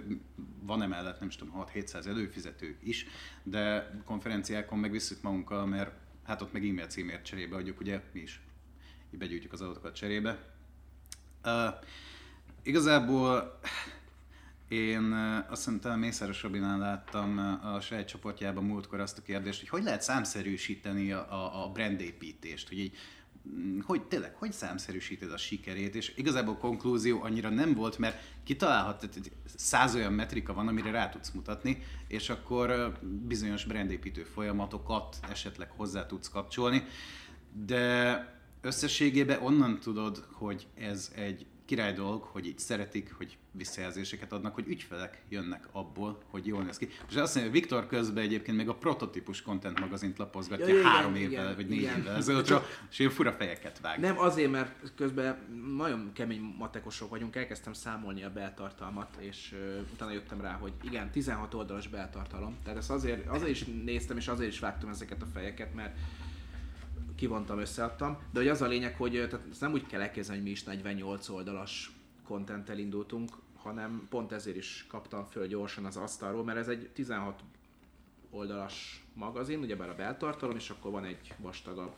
van emellett nem is tudom 6-700 előfizető is, de konferenciákon meg visszük magunkkal, mert hát ott meg e-mail címért cserébe adjuk, ugye mi is így begyűjtjük az adatokat cserébe. Uh, igazából én azt hiszem, talán Mészáros Robinán láttam a saját csoportjában múltkor azt a kérdést, hogy hogy lehet számszerűsíteni a, a, a brandépítést, hogy így mm, hogy tényleg, hogy számszerűsíted a sikerét, és igazából konklúzió annyira nem volt, mert kitalálhat, egy száz olyan metrika van, amire rá tudsz mutatni, és akkor bizonyos brandépítő folyamatokat esetleg hozzá tudsz kapcsolni, de összességében onnan tudod, hogy ez egy király dolog, hogy így szeretik, hogy visszajelzéseket adnak, hogy ügyfelek jönnek abból, hogy jól néz ki. És azt mondja, Viktor közben egyébként még a prototípus content magazint lapozgatja Ja, igen, három igen, évvel, vagy négy igen. évvel ezelőtt, és ilyen fura fejeket vág. Nem azért, mert közben nagyon kemény matekosok vagyunk, elkezdtem számolni a beltartalmat, és uh, utána jöttem rá, hogy igen, 16 oldalas beltartalom. Tehát ezt azért, azért is néztem, és azért is vágtam ezeket a fejeket, mert kivontam, összeadtam. De hogy az a lényeg, hogy tehát nem úgy kell elképzelni, hogy mi is 48 oldalas kontenttel indultunk, hanem pont ezért is kaptam föl gyorsan az asztalról, mert ez egy 16 oldalas magazin, ugyebár a beltartalom, és akkor van egy vastagabb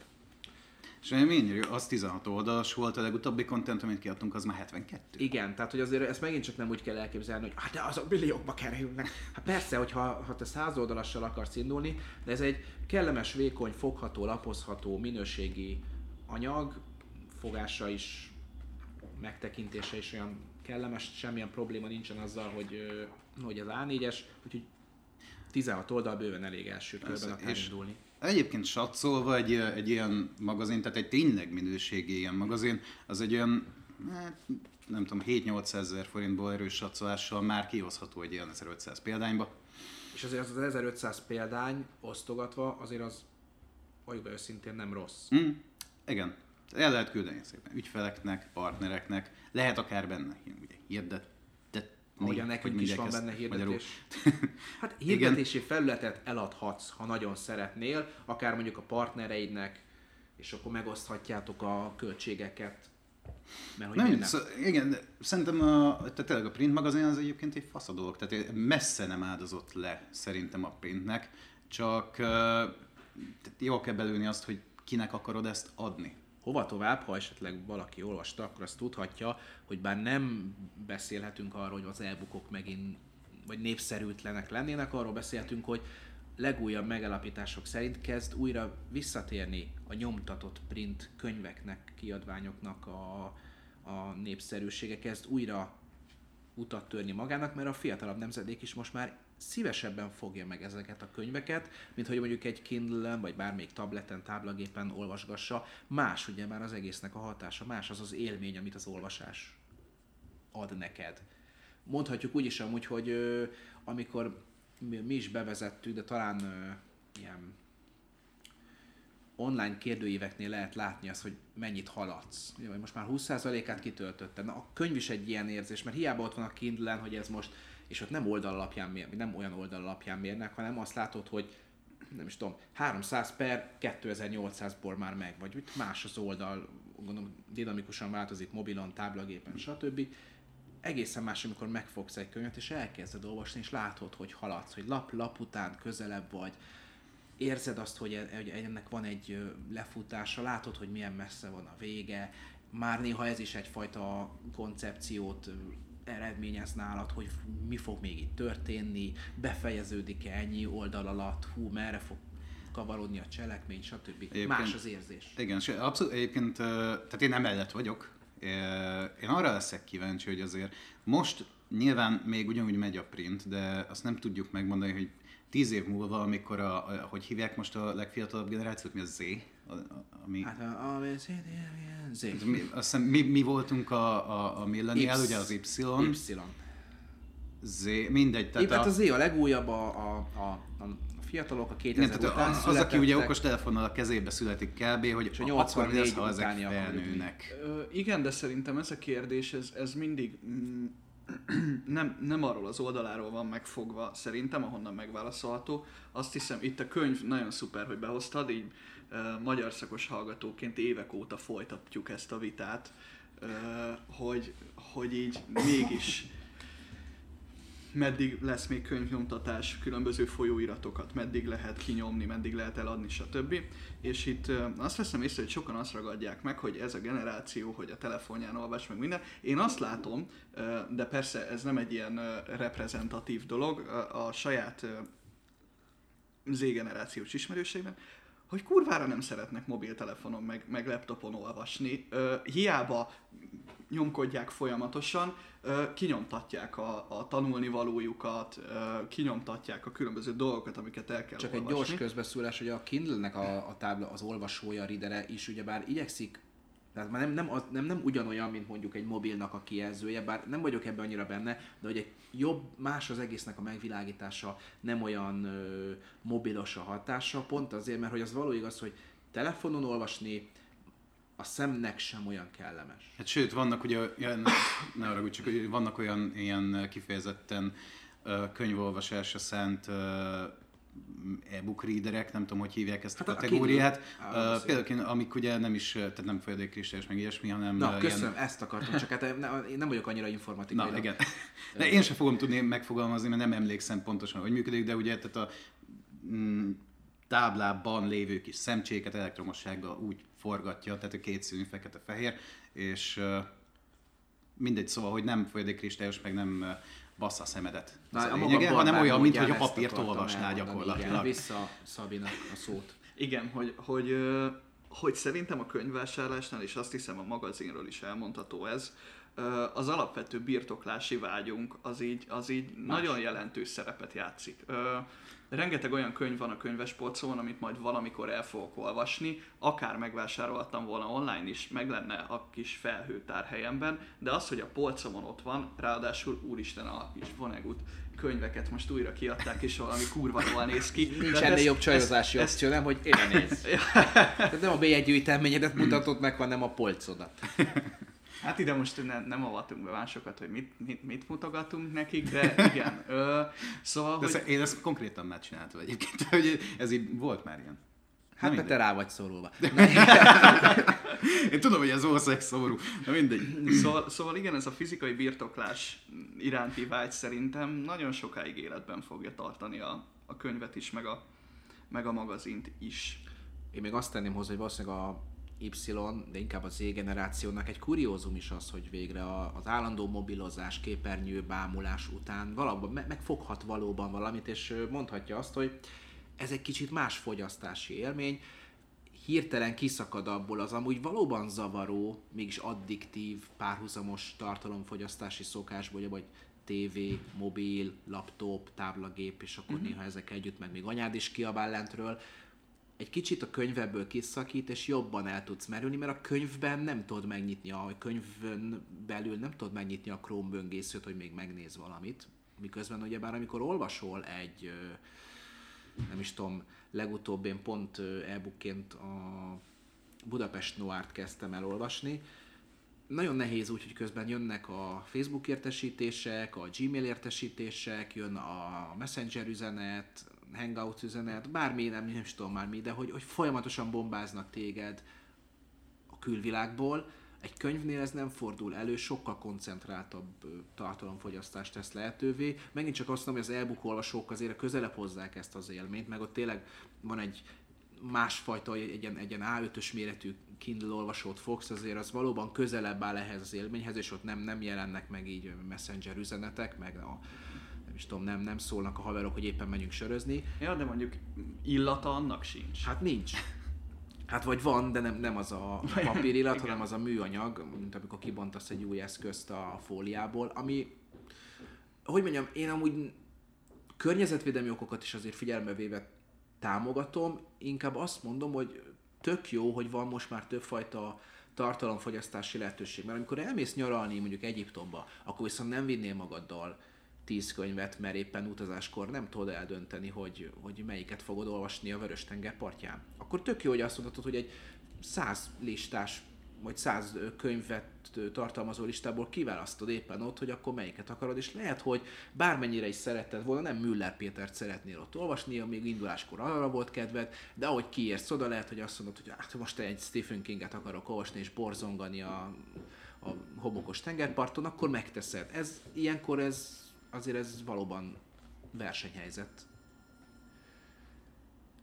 És mennyire, az 16 oldalas volt, a legutóbbi content, amit kiadtunk, az már 72. Igen, tehát hogy azért ezt megint csak nem úgy kell elképzelni, hogy hát de azok milliókba kerülnek. Hát persze, hogyha ha te száz oldalassal akarsz indulni, de ez egy kellemes, vékony, fogható, lapozható, minőségi anyag, fogása is, megtekintése is olyan kellemes, semmilyen probléma nincsen azzal, hogy, hogy az A4-es, úgyhogy 16 oldal bőven elég első körben akár és- indulni. Egyébként satszolva egy, egy ilyen magazin, tehát egy tényleg minőségi ilyen magazin, az egy olyan, hát, nem tudom, 7-800 ezer forintból erős satszolással már kihozható egy ilyen 1500 példányba. És azért az az 1500 példány osztogatva, azért az, valljuk be őszintén, nem rossz. Mm, igen, el lehet küldeni szépen ügyfeleknek, partnereknek, lehet akár benne ugye, hirdettetni. Ahogyan hogy nekünk is van benne hirdetés. *laughs* Hát hirdetési felületet eladhatsz, ha nagyon szeretnél, akár mondjuk a partnereidnek, és akkor megoszthatjátok a költségeket. Mert hogy Nem, miért szó, igen, de szerintem a, tehát tényleg a print magazin az egyébként egy fasz a dolog, tehát messze nem áldozott le szerintem a printnek, csak uh, tehát jól kell belülni azt, hogy kinek akarod ezt adni. Hova tovább, ha esetleg valaki olvasta, akkor azt tudhatja, hogy bár nem beszélhetünk arról, hogy az elbukok megint vagy népszerűtlenek lennének, arról beszélhetünk, hogy legújabb megalapítások szerint kezd újra visszatérni a nyomtatott print könyveknek, kiadványoknak a, a népszerűsége, kezd újra utat törni magának, mert a fiatalabb nemzedék is most már szívesebben fogja meg ezeket a könyveket, mint hogy mondjuk egy Kindle-en, vagy bármelyik tableten, táblagépen olvasgassa. Más ugye már az egésznek a hatása, más az az élmény, amit az olvasás ad neked. Mondhatjuk úgy is amúgy, hogy ö, amikor mi, mi is bevezettük, de talán ö, ilyen online kérdőíveknél lehet látni azt, hogy mennyit haladsz. Ugye, most már 20%-át kitöltöttem. Na, a könyv is egy ilyen érzés, mert hiába ott van a Kindle-en, hogy ez most, és ott nem oldal alapján mér, nem olyan oldal alapján mérnek, hanem azt látod, hogy nem is tudom, 300 per 2800-ból már meg, vagy. Itt más az oldal, gondolom dinamikusan változik mobilon, táblagépen, stb. Egészen más, amikor megfogsz egy könyvet, és elkezded olvasni, és látod, hogy haladsz, hogy lap-lap után közelebb vagy, érzed azt, hogy e- ennek van egy lefutása, látod, hogy milyen messze van a vége, már néha ez is egyfajta koncepciót eredményez nálad, hogy mi fog még itt történni, befejeződik-e ennyi oldal alatt, hú, merre fog kavarodni a cselekmény, stb. Egyébként- Más az érzés. Igen, és abszolút egyébként, tehát én nem mellett vagyok. Én arra leszek kíváncsi, hogy azért most nyilván még ugyanúgy megy a print, de azt nem tudjuk megmondani, hogy tíz év múlva, amikor a, a hogy hívják most a legfiatalabb generációt, mi a Z? A, a, ami, Hát a, a, Z. mi, azt hiszem, mi, mi voltunk a, a, a millennial, ugye az Y, Y. Z, mindegy. Tehát Tehát hát az Z a legújabb, a, a, a, a fiatalok a 2000 igen, tehát után az, az, aki ugye születettek. okos telefonnal a kezébe születik kb., hogy És a akkor 84 mi lesz, ha ezek felnőnek. Igen, de szerintem ez a kérdés, ez, ez mindig mm, *clears throat* nem, nem arról az oldaláról van megfogva szerintem, ahonnan megválaszolható. Azt hiszem, itt a könyv nagyon szuper, hogy behoztad, így magyar szakos hallgatóként évek óta folytatjuk ezt a vitát, hogy, hogy így mégis meddig lesz még könyvnyomtatás, különböző folyóiratokat, meddig lehet kinyomni, meddig lehet eladni, stb. És itt azt veszem észre, hogy sokan azt ragadják meg, hogy ez a generáció, hogy a telefonján olvas meg minden. Én azt látom, de persze ez nem egy ilyen reprezentatív dolog, a saját Z-generációs ismerőségben, hogy kurvára nem szeretnek mobiltelefonon meg, meg laptopon olvasni. hiába nyomkodják folyamatosan, kinyomtatják a, a tanulni valójukat, kinyomtatják a különböző dolgokat, amiket el kell Csak olvasni. egy gyors közbeszólás, hogy a Kindle-nek a, a tábla, az olvasója, a ridere is ugyebár igyekszik tehát már nem, nem, az, nem, nem ugyanolyan, mint mondjuk egy mobilnak a kijelzője, bár nem vagyok ebben annyira benne, de hogy egy jobb, más az egésznek a megvilágítása, nem olyan ö, mobilos a hatása, pont azért, mert hogy az való igaz, hogy telefonon olvasni a szemnek sem olyan kellemes. Hát sőt, vannak ugye, ilyen, ne arra, csak vannak olyan ilyen kifejezetten könyvolvasásra szánt e-book readerek, nem tudom, hogy hívják ezt hát a kategóriát. A uh, például, amik ugye nem is, tehát nem folyadékkristályos meg ilyesmi, hanem... Na, köszönöm, ilyen... ezt akartam, csak hát én nem vagyok annyira informatikai. Na, igen. *laughs* De én sem fogom tudni megfogalmazni, mert nem emlékszem pontosan, hogy működik, de ugye tehát a mm, táblában lévő kis szemcséket elektromossággal úgy forgatja, tehát a két színű fekete-fehér, és uh, mindegy, szóval, hogy nem folyadékkristályos, meg nem bassza a szemedet. Na, a lényege, hanem olyan, mint hogy a papírt olvasnál gyakorlatilag. Igen, vissza Szabinak a szót. Igen, hogy, hogy, hogy szerintem a könyvvásárlásnál, és azt hiszem a magazinról is elmondható ez, az alapvető birtoklási vágyunk az így, az így nagyon jelentős szerepet játszik. Rengeteg olyan könyv van a könyvespolcon, amit majd valamikor el fogok olvasni, akár megvásároltam volna online is, meg lenne a kis felhőtár helyemben, de az, hogy a polcomon ott van, ráadásul úristen a kis Vonnegut könyveket most újra kiadták, és valami kurva jól néz ki. Nincs ennél jobb csajozási ezt, opció, nem, hogy *laughs* én néz. Tehát nem a bélyegyűjteményedet mutatott meg, hanem a polcodat. Hát ide most ne, nem avatunk be másokat, hogy mit, mit, mit mutogatunk nekik, de igen. *laughs* Ö, szóval, de hogy... Én ezt konkrétan megcsináltam egyébként, *laughs* hogy ez így volt már ilyen. Hát te rá vagy szorulva. *laughs* Én tudom, hogy ez ország szomorú, de mindegy. Szóval, szóval igen, ez a fizikai birtoklás iránti vágy szerintem nagyon sokáig életben fogja tartani a, a könyvet is, meg a, meg a magazint is. Én még azt tenném hozzá, hogy valószínűleg a Y, de inkább az Z generációnak egy kuriózum is az, hogy végre az állandó mobilozás, képernyő, bámulás után valóban megfoghat valóban valamit, és mondhatja azt, hogy ez egy kicsit más fogyasztási élmény, hirtelen kiszakad abból az amúgy valóban zavaró, mégis addiktív, párhuzamos tartalomfogyasztási szokásból, vagy TV, mobil, laptop, táblagép, és akkor uh-huh. néha ezek együtt, meg még anyád is kiabál lentről, egy kicsit a könyvebből kiszakít, és jobban el tudsz merülni, mert a könyvben nem tudod megnyitni, a könyvön belül nem tudod megnyitni a Chrome böngészőt, hogy még megnéz valamit. Miközben ugyebár amikor olvasol egy, nem is tudom, legutóbb én pont e-bookként a Budapest Noárt kezdtem el olvasni, nagyon nehéz úgy, hogy közben jönnek a Facebook értesítések, a Gmail értesítések, jön a Messenger üzenet, hangout üzenet, bármi, nem, nem is tudom már mi, de hogy, hogy folyamatosan bombáznak téged a külvilágból. Egy könyvnél ez nem fordul elő, sokkal koncentráltabb tartalomfogyasztást tesz lehetővé. Megint csak azt mondom, hogy az e-book olvasók azért közelebb hozzák ezt az élményt, meg ott tényleg van egy másfajta, egy ilyen, egy ilyen A5-ös méretű Kindle olvasót fogsz, azért az valóban közelebb áll ehhez az élményhez, és ott nem, nem jelennek meg így messenger üzenetek, meg a is tudom, nem, nem szólnak a haverok, hogy éppen megyünk sörözni. Ja, de mondjuk illata annak sincs. Hát nincs. Hát vagy van, de nem, nem az a papírillat, hanem az a műanyag, mint amikor kibontasz egy új eszközt a fóliából, ami, hogy mondjam, én amúgy környezetvédelmi okokat is azért figyelme véve támogatom, inkább azt mondom, hogy tök jó, hogy van most már többfajta tartalomfogyasztási lehetőség. Mert amikor elmész nyaralni mondjuk Egyiptomba, akkor viszont nem vinnél magaddal tíz könyvet, mert éppen utazáskor nem tudod eldönteni, hogy, hogy melyiket fogod olvasni a Vörös-tenger partján. Akkor tök jó, hogy azt mondhatod, hogy egy száz listás vagy száz könyvet tartalmazó listából kiválasztod éppen ott, hogy akkor melyiket akarod, és lehet, hogy bármennyire is szeretted volna, nem Müller Pétert szeretnél ott olvasni, még induláskor arra volt kedved, de ahogy kiérsz oda, lehet, hogy azt mondod, hogy hát most egy Stephen Kinget akarok olvasni és borzongani a, a homokos tengerparton, akkor megteszed. Ez, ilyenkor ez, azért ez valóban versenyhelyzet.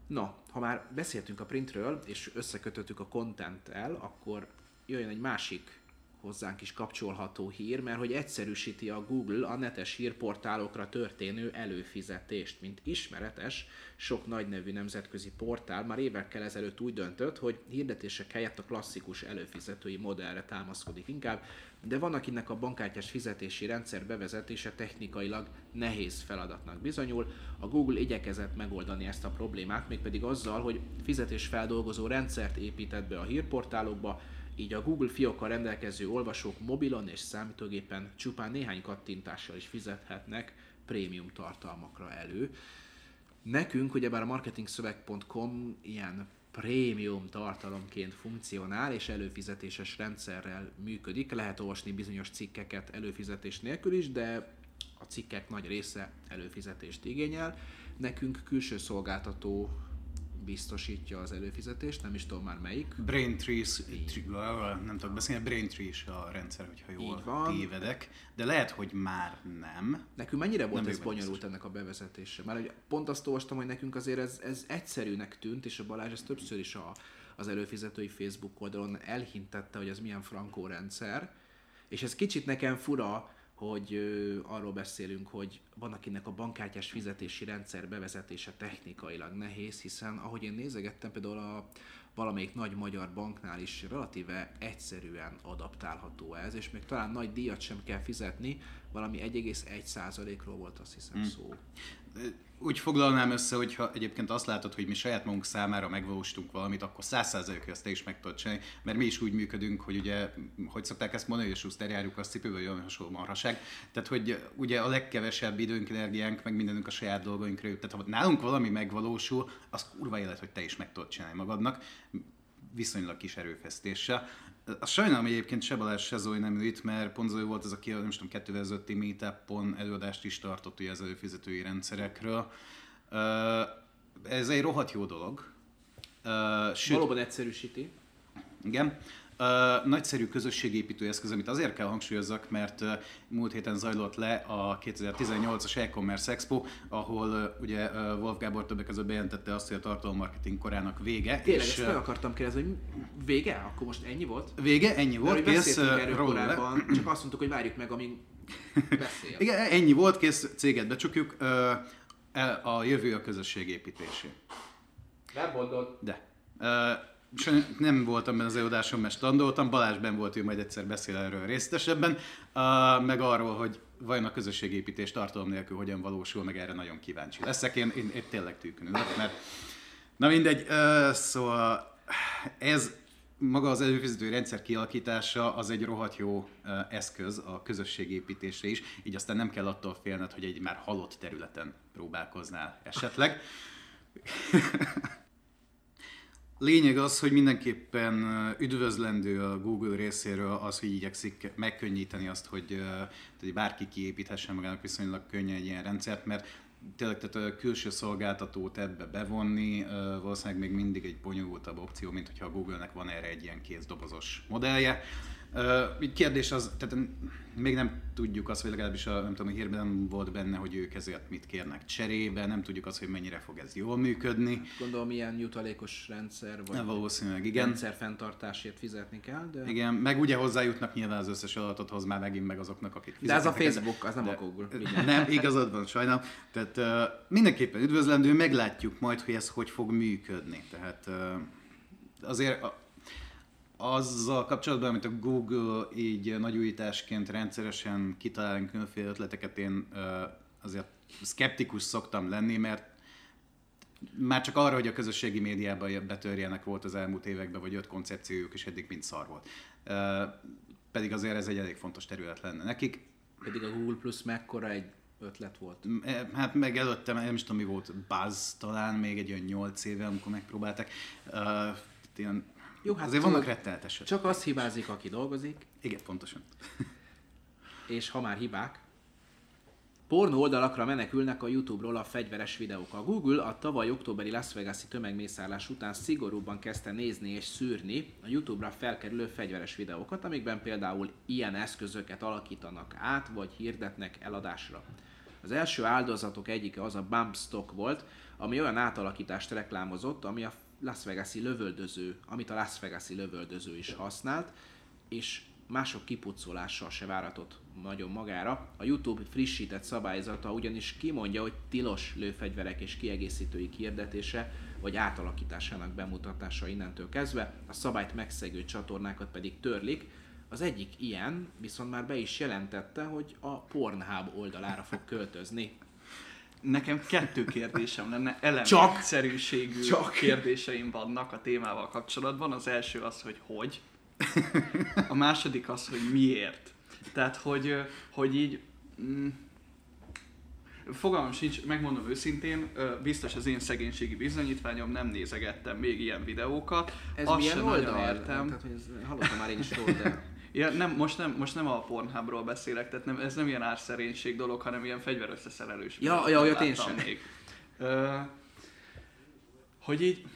Na, ha már beszéltünk a printről, és összekötöttük a content-el, akkor jöjjön egy másik hozzánk is kapcsolható hír, mert hogy egyszerűsíti a Google a netes hírportálokra történő előfizetést. Mint ismeretes, sok nagy nevű nemzetközi portál már évekkel ezelőtt úgy döntött, hogy hirdetések helyett a klasszikus előfizetői modellre támaszkodik inkább, de van, akinek a bankkártyás fizetési rendszer bevezetése technikailag nehéz feladatnak bizonyul. A Google igyekezett megoldani ezt a problémát, mégpedig azzal, hogy fizetésfeldolgozó rendszert épített be a hírportálokba, így a Google fiókkal rendelkező olvasók mobilon és számítógépen csupán néhány kattintással is fizethetnek prémium tartalmakra elő. Nekünk ugyebár a marketingszöveg.com ilyen prémium tartalomként funkcionál és előfizetéses rendszerrel működik. Lehet olvasni bizonyos cikkeket előfizetés nélkül is, de a cikkek nagy része előfizetést igényel. Nekünk külső szolgáltató biztosítja az előfizetést, nem is tudom már melyik. Braintree, nem tudok beszélni, Braintree is a rendszer, hogyha jól Így van. tévedek, de lehet, hogy már nem. Nekünk mennyire volt Nem ez bonyolult ennek a bevezetése? Mert hogy pont azt olvastam, hogy nekünk azért ez, ez egyszerűnek tűnt, és a Balázs ez többször is a, az előfizetői Facebook oldalon elhintette, hogy ez milyen frankó rendszer, és ez kicsit nekem fura, hogy ö, arról beszélünk, hogy van akinek a bankkártyás fizetési rendszer bevezetése technikailag nehéz, hiszen ahogy én nézegettem például a valamelyik nagy magyar banknál is relatíve egyszerűen adaptálható ez, és még talán nagy díjat sem kell fizetni, valami 1,1%-ról volt azt hiszem Hmm. szó. Úgy foglalnám össze, hogy ha egyébként azt látod, hogy mi saját magunk számára megvalósítunk valamit, akkor száz százalékig ezt te is meg tudod csinálni, mert mi is úgy működünk, hogy ugye, hogy szokták ezt mondani, hogy a Schuster járjuk a cipőbe, vagy olyan hasonló marhaság. Tehát, hogy ugye a legkevesebb időnk, energiánk, meg mindenünk a saját dolgainkra jut. Tehát, ha nálunk valami megvalósul, az kurva élet, hogy te is meg tudod csinálni magadnak viszonylag kis erőfeszítéssel. A sajnálom egyébként se Balázs, se Zoe nem ült, mert pont Zoe volt az, aki nem is tudom, 2005 meetupon előadást is tartott ugye az előfizetői rendszerekről. Ez egy rohadt jó dolog. Sőt, Valóban egyszerűsíti. igen. Nagyszerű közösségépítő eszköz, amit azért kell hangsúlyozzak, mert múlt héten zajlott le a 2018-as e-commerce expo, ahol ugye Wolf Gábor többek között bejelentette azt, hogy a tartalommarketing korának vége. Tényleg, és, ezt meg akartam kérdezni, hogy vége? Akkor most ennyi volt? Vége, ennyi volt, hogy kész, erről korábban, csak azt mondtuk, hogy várjuk meg, amíg beszél. *laughs* Igen, ennyi volt, kész, céget becsukjuk. A jövő a közösségépítésé. Nem mondod. De. Nem voltam benne az előadáson, mert standoltam, Balázs ben volt, ő majd egyszer beszél erről részletesebben, uh, meg arról, hogy vajon a közösségépítés tartalom nélkül hogyan valósul, meg erre nagyon kíváncsi leszek. Én, én, én tényleg tűkön ülök, mert na mindegy, uh, szóval ez maga az előfizető rendszer kialakítása az egy rohadt jó eszköz a közösségépítésre is, így aztán nem kell attól félned, hogy egy már halott területen próbálkoznál esetleg. *laughs* Lényeg az, hogy mindenképpen üdvözlendő a Google részéről az, hogy igyekszik megkönnyíteni azt, hogy, hogy bárki kiépíthessen magának viszonylag könnyen egy ilyen rendszert, mert tényleg tehát a külső szolgáltatót ebbe bevonni valószínűleg még mindig egy bonyolultabb opció, mint hogyha a Google-nek van erre egy ilyen kézdobozos modellje. Így kérdés az, tehát még nem tudjuk azt, vagy legalábbis a, nem tudom, a hírben nem volt benne, hogy ők ezért mit kérnek cserébe, nem tudjuk azt, hogy mennyire fog ez jól működni. Gondolom ilyen jutalékos rendszer, vagy Valószínűleg igen. rendszer fenntartásért fizetni kell, de... Igen, meg ugye hozzájutnak nyilván az összes adatothoz már megint meg azoknak, akik De ez a. Facebook, az nem De- a Google. Vigyázz. Nem, igazad van, sajnálom. Tehát uh, mindenképpen üdvözlendő, meglátjuk majd, hogy ez hogy fog működni. Tehát uh, azért a, azzal kapcsolatban, amit a Google így nagy újításként rendszeresen kitalál különféle ötleteket, én azért szkeptikus szoktam lenni, mert már csak arra, hogy a közösségi médiába betörjenek volt az elmúlt években, vagy öt koncepciójuk, és eddig mind szar volt. Pedig azért ez egy elég fontos terület lenne nekik. Pedig a Google Plus mekkora egy ötlet volt. Eh, Hát meg előtte, nem is tudom mi volt, Buzz talán még egy olyan 8 éve, amikor megpróbálták. Uh, ilyen Jó, hát Azért tudod, vannak rettenetesek. Csak azt hibázik, aki dolgozik, Igen, pontosan. *laughs* és ha már hibák, pornó oldalakra menekülnek a YouTube-ról a fegyveres videók. A Google a tavaly októberi Las Vegas-i tömegmészállás után szigorúbban kezdte nézni és szűrni a YouTube-ra felkerülő fegyveres videókat, amikben például ilyen eszközöket alakítanak át, vagy hirdetnek eladásra. Az első áldozatok egyike az a bump stock volt, ami olyan átalakítást reklámozott, ami a Las Vegas-i lövöldöző, amit a Las Vegas-i lövöldöző is használt, és mások kipucolással se váratott nagyon magára. A YouTube frissített szabályzata ugyanis kimondja, hogy tilos lőfegyverek és kiegészítőik hirdetése vagy átalakításának bemutatása innentől kezdve, a szabályt megszegő csatornákat pedig törlik. Az egyik ilyen viszont már be is jelentette, hogy a Pornhub oldalára fog költözni. Nekem kettő kérdésem lenne, elemi Csak? kérdéseim vannak a témával kapcsolatban. Az első az, hogy hogy. A második az, hogy miért. Tehát, hogy, hogy így... Mm, Fogalmam sincs, megmondom őszintén, biztos az én szegénységi bizonyítványom, nem nézegettem még ilyen videókat. Ez Azt milyen oldal? értem. Tehát, hogy ez, hallottam már én is róla, de... Ja, nem, most, nem, most nem a Pornhubról beszélek, tehát nem, ez nem ilyen árszerénység dolog, hanem ilyen fegyverösszeszerelős. Ja, ja, olyat én sem. Még. Ö, hogy így,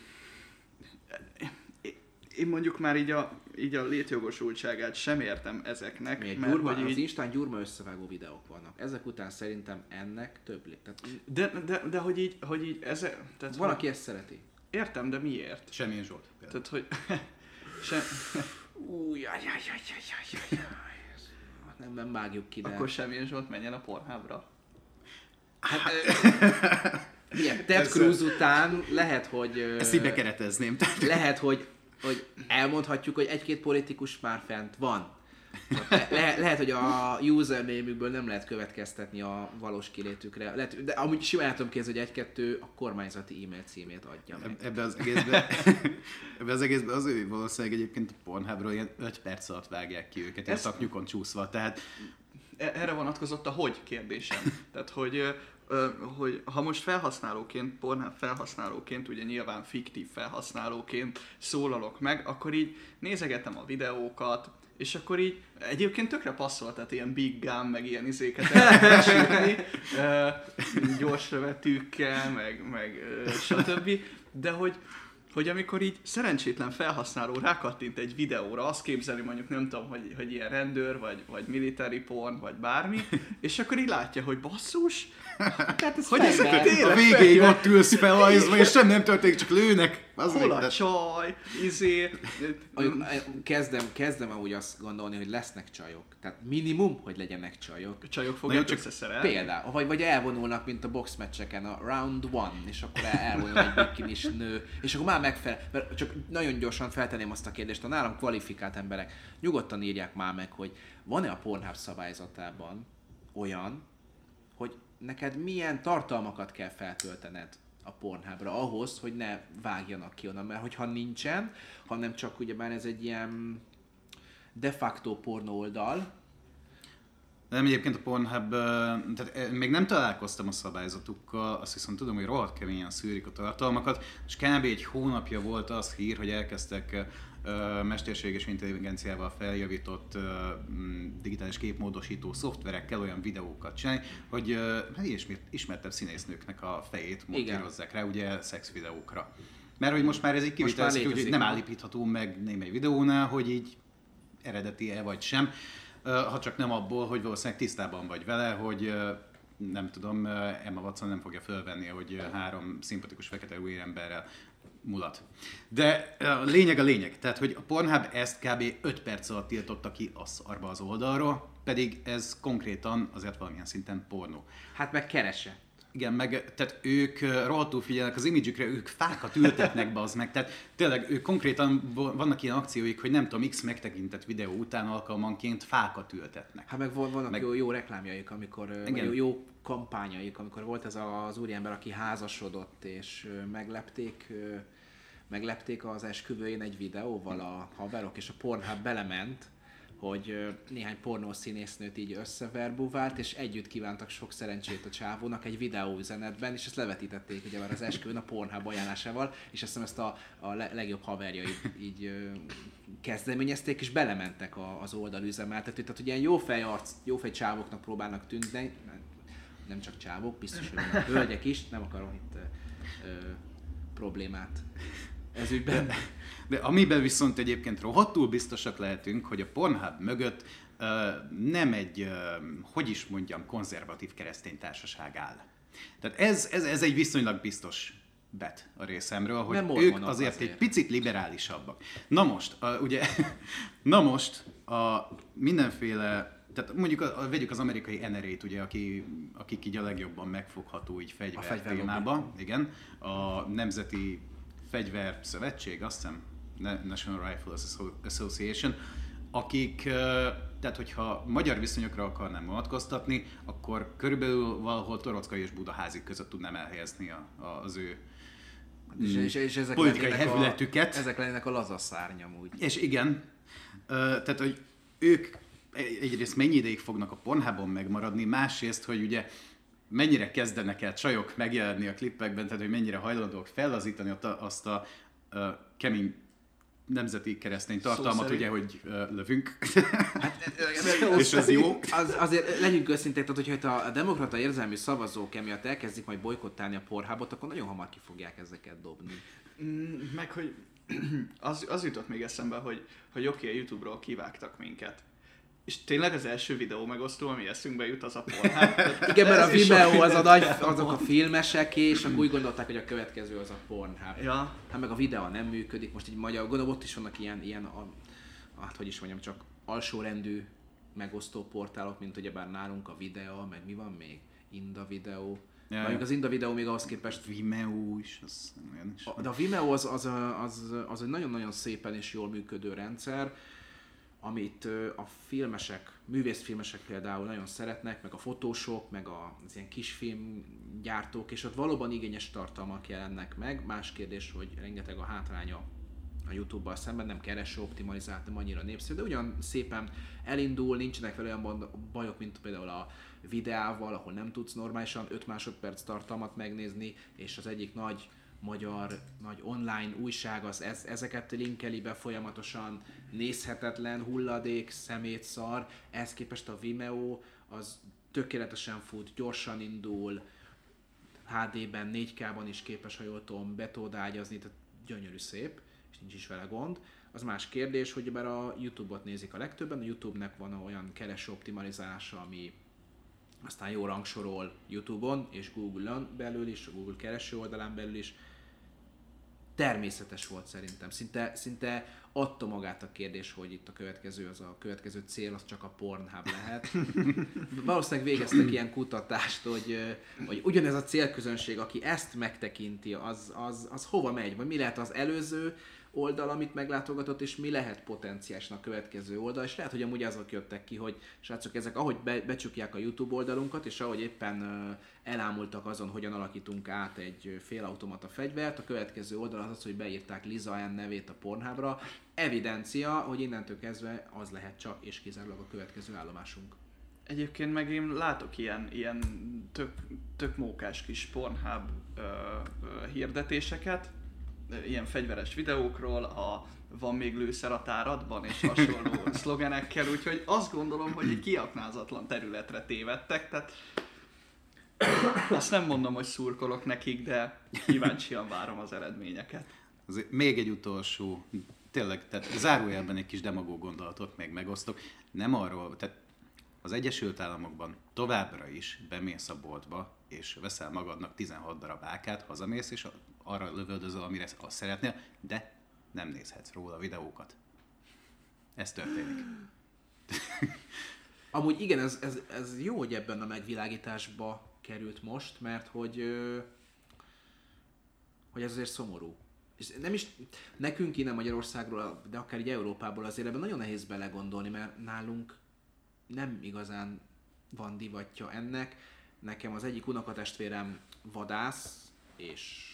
én mondjuk már így a, így a létjogosultságát sem értem ezeknek, Miért? mert Gyurma, hogy az így, Instán gyurma összevágó videók vannak. Ezek után szerintem ennek több lé. Tehát de, de, de, hogy így, hogy így ezek, tehát van, hogy, aki ezt szereti. értem, de miért? Semmilyen Zsolt. például. Tehát, hogy *laughs* sem, Új, jaj, jaj, jaj, jaj, jaj. Nem, nem vágjuk ki, de... akkor semmilyen Zsolt menjen a Pornhubra. Hát, Milyen, *laughs* Ted Ez- Cruz után lehet, hogy... Ezt így bekeretezném. Tehát Lehet, hogy, hogy elmondhatjuk, hogy egy-két politikus már fent van. Le, le, lehet, hogy a username-ükből nem lehet következtetni a valós kilétükre. Lehet, de amúgy simán tudom képzelni, hogy egy-kettő a kormányzati e-mail címét adja meg. ebbe az egészbe, *laughs* ebbe az egészbe az ő valószínűleg egyébként a Pornhubról ilyen 5 perc alatt vágják ki őket, ilyen Ez- szaknyukon csúszva. Tehát E- erre vonatkozott a hogy kérdésem. *laughs* Tehát, hogy, hogy ha most felhasználóként, Pornhub felhasználóként, ugye nyilván fiktív felhasználóként szólalok meg, akkor így nézegetem a videókat, és akkor így egyébként tökre passzol, tehát ilyen big gun, meg ilyen izéket gyors rövetűkkel, meg, meg stb. De hogy, hogy amikor így szerencsétlen felhasználó rákattint egy videóra, azt képzeli mondjuk nem tudom, hogy, hogy ilyen rendőr, vagy, vagy military porn, vagy bármi, és akkor így látja, hogy basszus, Hát ez hogy ezeket a tényleg végéig ott ülsz felajzva, és semmi nem történik, csak lőnek. Az hol a de- csaj, izé, eh, Kezdem, kezdem amúgy azt gondolni, hogy lesznek csajok. Tehát minimum, hogy legyenek csajok. csajok Na fogják csak összeszerelni. Például, vagy, vagy elvonulnak, mint a boxmeccseken, a round one, és akkor el- elvonul egy bikinis nő, és akkor már megfelel. Mert csak nagyon gyorsan feltenném azt a kérdést, a nálam kvalifikált emberek nyugodtan írják már meg, hogy van-e a Pornhub szabályzatában olyan, hogy neked milyen tartalmakat kell feltöltened a Pornhubra ahhoz, hogy ne vágjanak ki onnan, mert hogyha nincsen, hanem csak ugyebár ez egy ilyen de facto pornó oldal, Nem, egyébként a Pornhub, tehát még nem találkoztam a szabályzatukkal, azt viszont tudom, hogy rohadt keményen szűrik a tartalmakat, és kb. egy hónapja volt az hír, hogy elkezdtek mesterséges intelligenciával feljavított digitális képmódosító szoftverekkel olyan videókat csinálni, hogy hát ismert, ismertebb színésznőknek a fejét montírozzák rá, ugye szex videókra. Mert hogy most már ez így kivitelezhető, hogy nem állítható meg némely videónál, hogy így eredeti-e vagy sem, ha csak nem abból, hogy valószínűleg tisztában vagy vele, hogy nem tudom, Emma Watson nem fogja fölvenni, hogy három szimpatikus fekete új emberrel mulat. De a lényeg a lényeg, tehát hogy a Pornhub ezt kb. 5 perc alatt tiltotta ki a szarba az oldalról, pedig ez konkrétan azért valamilyen szinten pornó. hát meg keresse. Igen, meg tehát ők rohadtul figyelnek az imidzsükre, ők fákat ültetnek be az meg, tehát tényleg ők konkrétan vannak ilyen akcióik, hogy nem tudom, X megtekintett videó után alkalmanként fákat ültetnek. Hát meg van- vannak Meg- jó, jó reklámjaik, amikor, Igen. jó, jó kampányaik, amikor volt ez az úriember, aki házasodott, és meglepték, meglepték az esküvőjén egy videóval a haverok, és a Pornhub belement, hogy néhány pornószínésznőt így összeverbuvált, és együtt kívántak sok szerencsét a csávónak egy videóüzenetben, és ezt levetítették ugye már az esküvőn a Pornhub ajánlásával, és azt hiszem ezt a, a le- legjobb haverja így, ö, kezdeményezték, és belementek a, az oldalüzemeltető. Tehát ugye ilyen jófej arc, jófej csávoknak próbálnak tűnni, nem csak csávok, biztos, hogy hölgyek is, nem akarom itt ö, problémát ez ügyben. De amiben viszont egyébként rohadtul biztosak lehetünk, hogy a Pornhub mögött ö, nem egy, ö, hogy is mondjam, konzervatív keresztény társaság áll. Tehát ez, ez, ez egy viszonylag biztos bet a részemről, hogy Nem ők azért, azért. egy picit liberálisabbak. Na most, a, ugye, *laughs* na most a mindenféle tehát mondjuk a, a, vegyük az amerikai NRA-t, ugye, aki, akik így a legjobban megfogható így fegyver, fegyver témában. Igen. A Nemzeti Fegyver Szövetség, azt hiszem, National Rifle Association, akik, tehát hogyha magyar viszonyokra akarnám vonatkoztatni, akkor körülbelül valahol Torockai és Budaházi között tudnám elhelyezni a, a, az ő És, és, és ezek politikai hevületüket. A, ezek lennének a lazaszárny amúgy. És igen, tehát hogy ők egyrészt mennyi ideig fognak a Pornhubon megmaradni, másrészt, hogy ugye mennyire kezdenek el csajok megjelenni a klippekben, tehát hogy mennyire hajlandóak fellazítani ott a- azt a ö, kemény nemzeti keresztény tartalmat, szerint. ugye, hogy ö, lövünk. Hát, És ez jó. Az, azért legyünk őszinték, tehát hogyha itt a, a demokrata érzelmű szavazók emiatt elkezdik majd bolykottálni a porhábot, akkor nagyon hamar ki fogják ezeket dobni. Mm, Meg hogy az, az jutott még eszembe, hogy, hogy oké, okay, a Youtube-ról kivágtak minket. És tényleg az első videó megosztó, ami eszünkbe jut, az a Pornhub. *laughs* Igen, mert a Vimeo az a nagy, azok a filmesek, és akkor úgy gondolták, hogy a következő az a Pornhub. Ja, Hát meg a videó nem működik, most így magyar, gondolom ott is vannak ilyen, ilyen a, hát hogy is mondjam, csak alsórendű megosztó portálok, mint ugyebár nálunk a videó, meg mi van még? Inda videó. Ja. Mondjuk az Inda videó még ahhoz képest Vimeo is, az olyan is. A- De a Vimeo az, az, az, az egy nagyon-nagyon szépen és jól működő rendszer, amit a filmesek, művészfilmesek például nagyon szeretnek, meg a fotósok, meg az ilyen kisfilmgyártók, és ott valóban igényes tartalmak jelennek meg. Más kérdés, hogy rengeteg a hátránya a YouTube-bal szemben, nem kereső optimalizált, nem annyira népszerű, de ugyan szépen elindul, nincsenek vele olyan bajok, mint például a videával, ahol nem tudsz normálisan 5 másodperc tartalmat megnézni, és az egyik nagy magyar nagy online újság az ez, ezeket linkeli be folyamatosan, nézhetetlen, hulladék, szemét, szar, ehhez képest a Vimeo az tökéletesen fut, gyorsan indul, HD-ben, 4K-ban is képes, ha jól tudom, betódágyazni, tehát gyönyörű szép, és nincs is vele gond. Az más kérdés, hogy bár a YouTube-ot nézik a legtöbben, a YouTube-nek van olyan kereső optimalizálása, ami aztán jó rangsorol YouTube-on és Google-on belül is, a Google kereső oldalán belül is. Természetes volt szerintem. Szinte, szinte adta magát a kérdés, hogy itt a következő, az a következő cél, az csak a Pornhub lehet. *laughs* Valószínűleg végeztek ilyen kutatást, hogy, hogy ugyanez a célközönség, aki ezt megtekinti, az, az, az hova megy, vagy mi lehet az előző oldal, amit meglátogatott, és mi lehet potenciálisan a következő oldal, és lehet, hogy amúgy azok jöttek ki, hogy srácok, ezek ahogy be, becsukják a YouTube oldalunkat, és ahogy éppen elámultak azon, hogyan alakítunk át egy félautomata fegyvert, a következő oldal az az, hogy beírták Liza N nevét a Pornhubra, evidencia, hogy innentől kezdve az lehet csak és kizárólag a következő állomásunk. Egyébként meg én látok ilyen, ilyen tök, tök mókás kis Pornhub ö, hirdetéseket, ilyen fegyveres videókról, a van még lőszer a táradban, és hasonló *laughs* szlogenekkel, úgyhogy azt gondolom, hogy egy kiaknázatlan területre tévedtek, tehát azt nem mondom, hogy szurkolok nekik, de kíváncsian várom az eredményeket. Azért még egy utolsó, tényleg, tehát zárójelben egy kis demagóg gondolatot még megosztok. Nem arról, tehát az Egyesült Államokban továbbra is bemész a boltba, és veszel magadnak 16 darab ákát, hazamész, és arra lövöldözöl, amire azt szeretnél, de nem nézhetsz róla videókat. Ez történik. *laughs* Amúgy igen, ez, ez, ez jó, hogy ebben a megvilágításba került most, mert hogy, hogy ez azért szomorú. És nem is, nekünk innen Magyarországról, de akár így Európából azért ebben nagyon nehéz belegondolni, mert nálunk nem igazán van divatja ennek. Nekem az egyik unokatestvérem vadász, és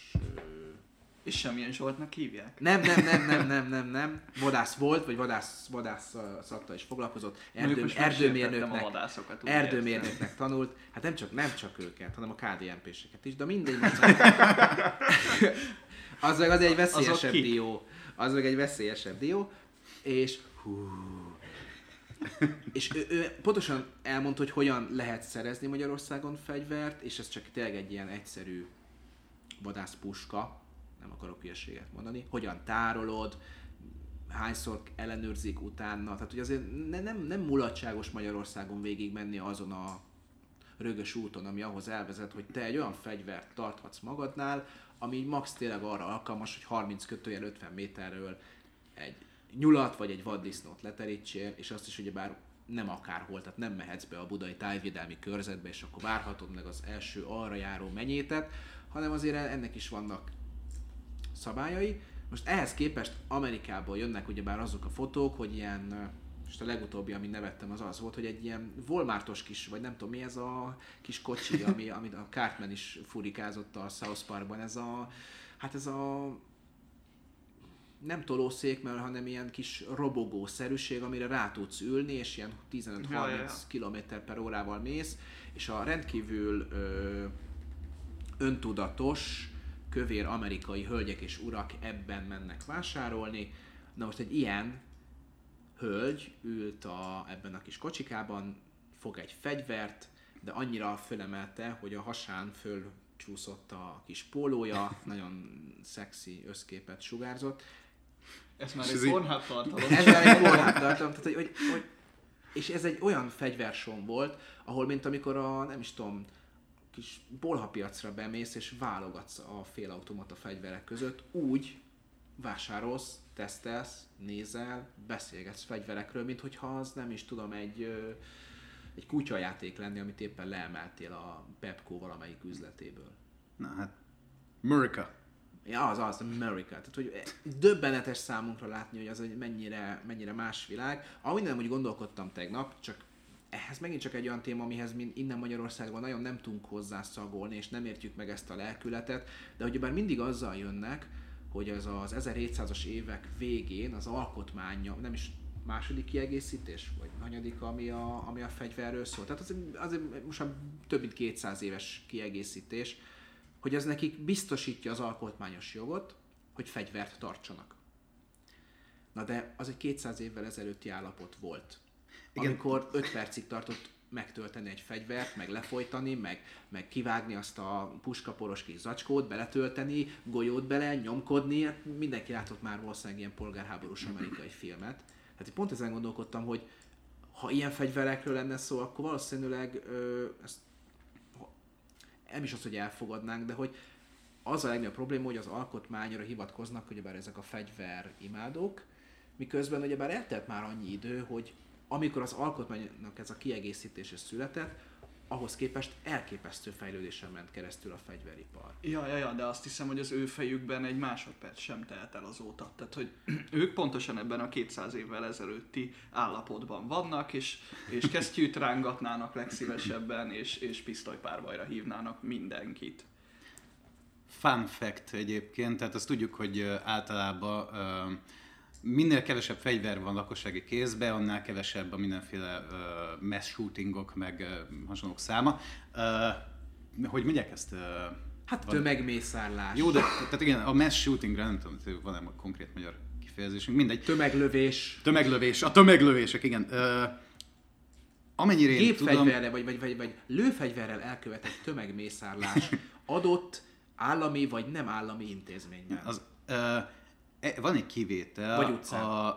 És semmilyen Zsoltnak hívják. Nem, nem, nem, nem, nem, nem, nem. Vadász volt, vagy vadász, vadászattal is foglalkozott. Erdő, erdőmérnöknek, vadászokat, erdőmérnöknek tanult. Hát nem csak, nem csak őket, hanem a KDNP-seket is, de mindegy. *laughs* Az meg az egy veszélyesebb dió. Az meg egy veszélyesebb dió. És hú, *laughs* és ő, ő pontosan elmondta, hogy hogyan lehet szerezni Magyarországon fegyvert, és ez csak tényleg egy ilyen egyszerű vadászpuska, nem akarok hülyeséget mondani, hogyan tárolod, hányszor ellenőrzik utána, tehát hogy azért ne, nem, nem mulatságos Magyarországon végig menni azon a rögös úton, ami ahhoz elvezet, hogy te egy olyan fegyvert tarthatsz magadnál, ami max tényleg arra alkalmas, hogy 30 kötőjel 50 méterről egy nyulat vagy egy vaddisznót leterítsél, és azt is ugyebár nem akárhol, tehát nem mehetsz be a budai tájvédelmi körzetbe, és akkor várhatod meg az első arra járó menyétet, hanem azért ennek is vannak szabályai. Most ehhez képest Amerikából jönnek ugyebár azok a fotók, hogy ilyen, most a legutóbbi, amit nevettem, az az volt, hogy egy ilyen Walmartos kis, vagy nem tudom mi ez a kis kocsi, *laughs* ami, amit a Cartman is furikázott a South Parkban, ez a, hát ez a nem tolószék, mert hanem ilyen kis robogószerűség, amire rá tudsz ülni, és ilyen 15-30 Ja, ja, ja. km per órával mész, és a rendkívül ö, öntudatos, kövér amerikai hölgyek és urak ebben mennek vásárolni. Na most egy ilyen hölgy ült a, ebben a kis kocsikában, fog egy fegyvert, de annyira fölemelte, hogy a hasán fölcsúszott a kis pólója, nagyon szexi összképet sugárzott, Ez már egy ez így- Pornhub tartalom. *laughs* ez már egy korlát tartalom, tehát hogy, hogy, hogy, és ez egy olyan fegyversom volt, ahol mint amikor a, nem is tudom, kis bolhapiacra bemész és válogatsz a félautomata fegyverek között, úgy vásárolsz, tesztelsz, nézel, beszélgetsz fegyverekről, mint hogyha az nem is tudom, egy, egy kutyajáték lenni, amit éppen leemeltél a Pepco valamelyik üzletéből. Na hát, America. Ja, az az, America. Tehát, hogy döbbenetes számunkra látni, hogy az egy mennyire, mennyire más világ. Ahogy nem úgy gondolkodtam tegnap, csak ehhez megint csak egy olyan téma, amihez mi innen Magyarországon nagyon nem tudunk hozzászagolni, és nem értjük meg ezt a lelkületet, de hogy bár mindig azzal jönnek, hogy ez az 1700-as évek végén az alkotmánya, nem is második kiegészítés, vagy hanyadik, ami a, ami a fegyverről szól. Tehát az, az most már több mint 200 éves kiegészítés, hogy ez nekik biztosítja az alkotmányos jogot, hogy fegyvert tartsanak. Na de az egy 200 évvel ezelőtti állapot volt. Igen. Amikor 5 percig tartott megtölteni egy fegyvert, meg lefolytani, meg, meg kivágni azt a puskaporos kis zacskót, beletölteni, golyót bele, nyomkodni, hát mindenki látott már valószínűleg ilyen polgárháborús amerikai filmet. Hát pont ezen gondolkodtam, hogy ha ilyen fegyverekről lenne szó, akkor valószínűleg ö, ezt nem is az, hogy elfogadnánk, de hogy az a legnagyobb probléma, hogy az alkotmányra hivatkoznak, hogy bár ezek a fegyver imádók, miközben ugyebár eltelt már annyi idő, hogy amikor az alkotmánynak ez a kiegészítése született, ahhoz képest elképesztő fejlődésen ment keresztül a fegyveripar. Ja, ja, ja, de azt hiszem, hogy az ő fejükben egy másodperc sem telt el azóta. Tehát, hogy *clears throat* ők pontosan ebben a 200 évvel ezelőtti állapotban vannak, és, és kesztyűt rángatnának legszívesebben, és, és pisztolypárbajra hívnának mindenkit. Fun fact egyébként, tehát azt tudjuk, hogy általában ö, minél kevesebb fegyver van lakossági kézbe, annál kevesebb a mindenféle ö, mass shootingok, meg ö, hasonlók száma. Ö, hogy mondják ezt? Ö, Hát van- tömegmészárlás, Jó, de tehát igen, a mass shootingra nem tudom, hogy van-e konkrét magyar kifejezésünk, mindegy. tömeglövés, Tömeglövés, a tömeglövések, igen. Ö, amennyire én tudom, gépfegyverrel vagy, vagy, vagy, vagy lőfegyverrel elkövetett tömegmészárlás *laughs* adott állami vagy nem állami intézményben. Az, e- van egy kivétel. Vagy utcán. A,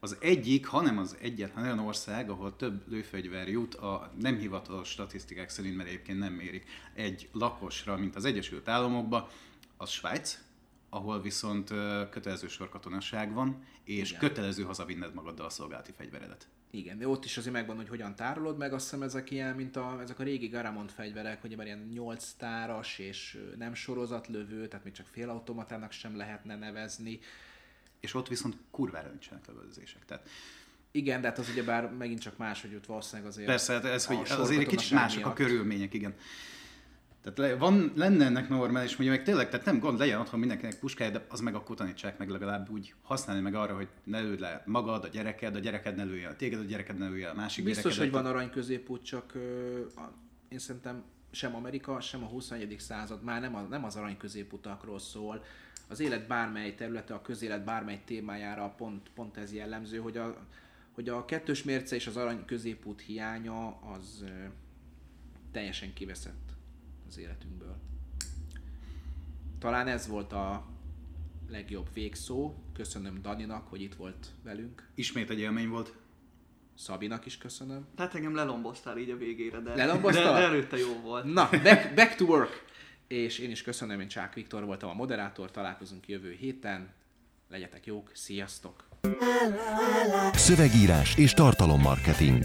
az egyik, hanem az egyetlen olyan ország, ahol több lőfegyver jut a nem hivatalos statisztikák szerint, mert egyébként nem mérik egy lakosra, mint az Egyesült Államokban, az Svájc, ahol viszont kötelező sorkatonaság van, és Igen. kötelező hazavinned magaddal a szolgálati fegyveredet. Igen, de ott is azért megvan, hogy hogyan tárolod meg, azt hiszem ezek ilyen, mint a, ezek a régi Garamond fegyverek, hogy már ilyen 8 táras és nem sorozatlövő, tehát még csak félautomatának sem lehetne nevezni. És ott viszont kurvára nincsenek lövöldözések. Tehát Igen, de hát az ugyebár megint csak más, hogy ott valószínűleg azért... Persze, hát ez, a hogy azért egy kicsit mások a miatt. körülmények, igen. Tehát le, van, lenne ennek normális, hogy meg tényleg, tehát nem gond, legyen otthon mindenkinek puskája, de az meg akkor tanítsák meg legalább úgy használni meg arra, hogy ne lőd le magad, a gyereked, a gyereked ne lője el téged, a gyereked ne lője a másik Biztos, hogy gyerekedet. van arany középút, csak ö, a, én szerintem sem Amerika, sem a 21. század már nem, a, nem az arany középutakról szól. Az élet bármely területe, a közélet bármely témájára pont, pont ez jellemző, hogy a, hogy a kettős mérce és az arany középút hiánya az ö, teljesen kiveszett az életünkből. Talán ez volt a legjobb végszó. Köszönöm Daninak, hogy itt volt velünk. Ismét egy élmény volt. Szabinak is köszönöm. Tehát engem lelomboztál így a végére, de, Lelomboztál? de, de előtte jó volt. Na, back, back to work! És én is köszönöm, én Csák Viktor voltam a moderátor, találkozunk jövő héten. Legyetek jók, sziasztok! Szövegírás és tartalommarketing.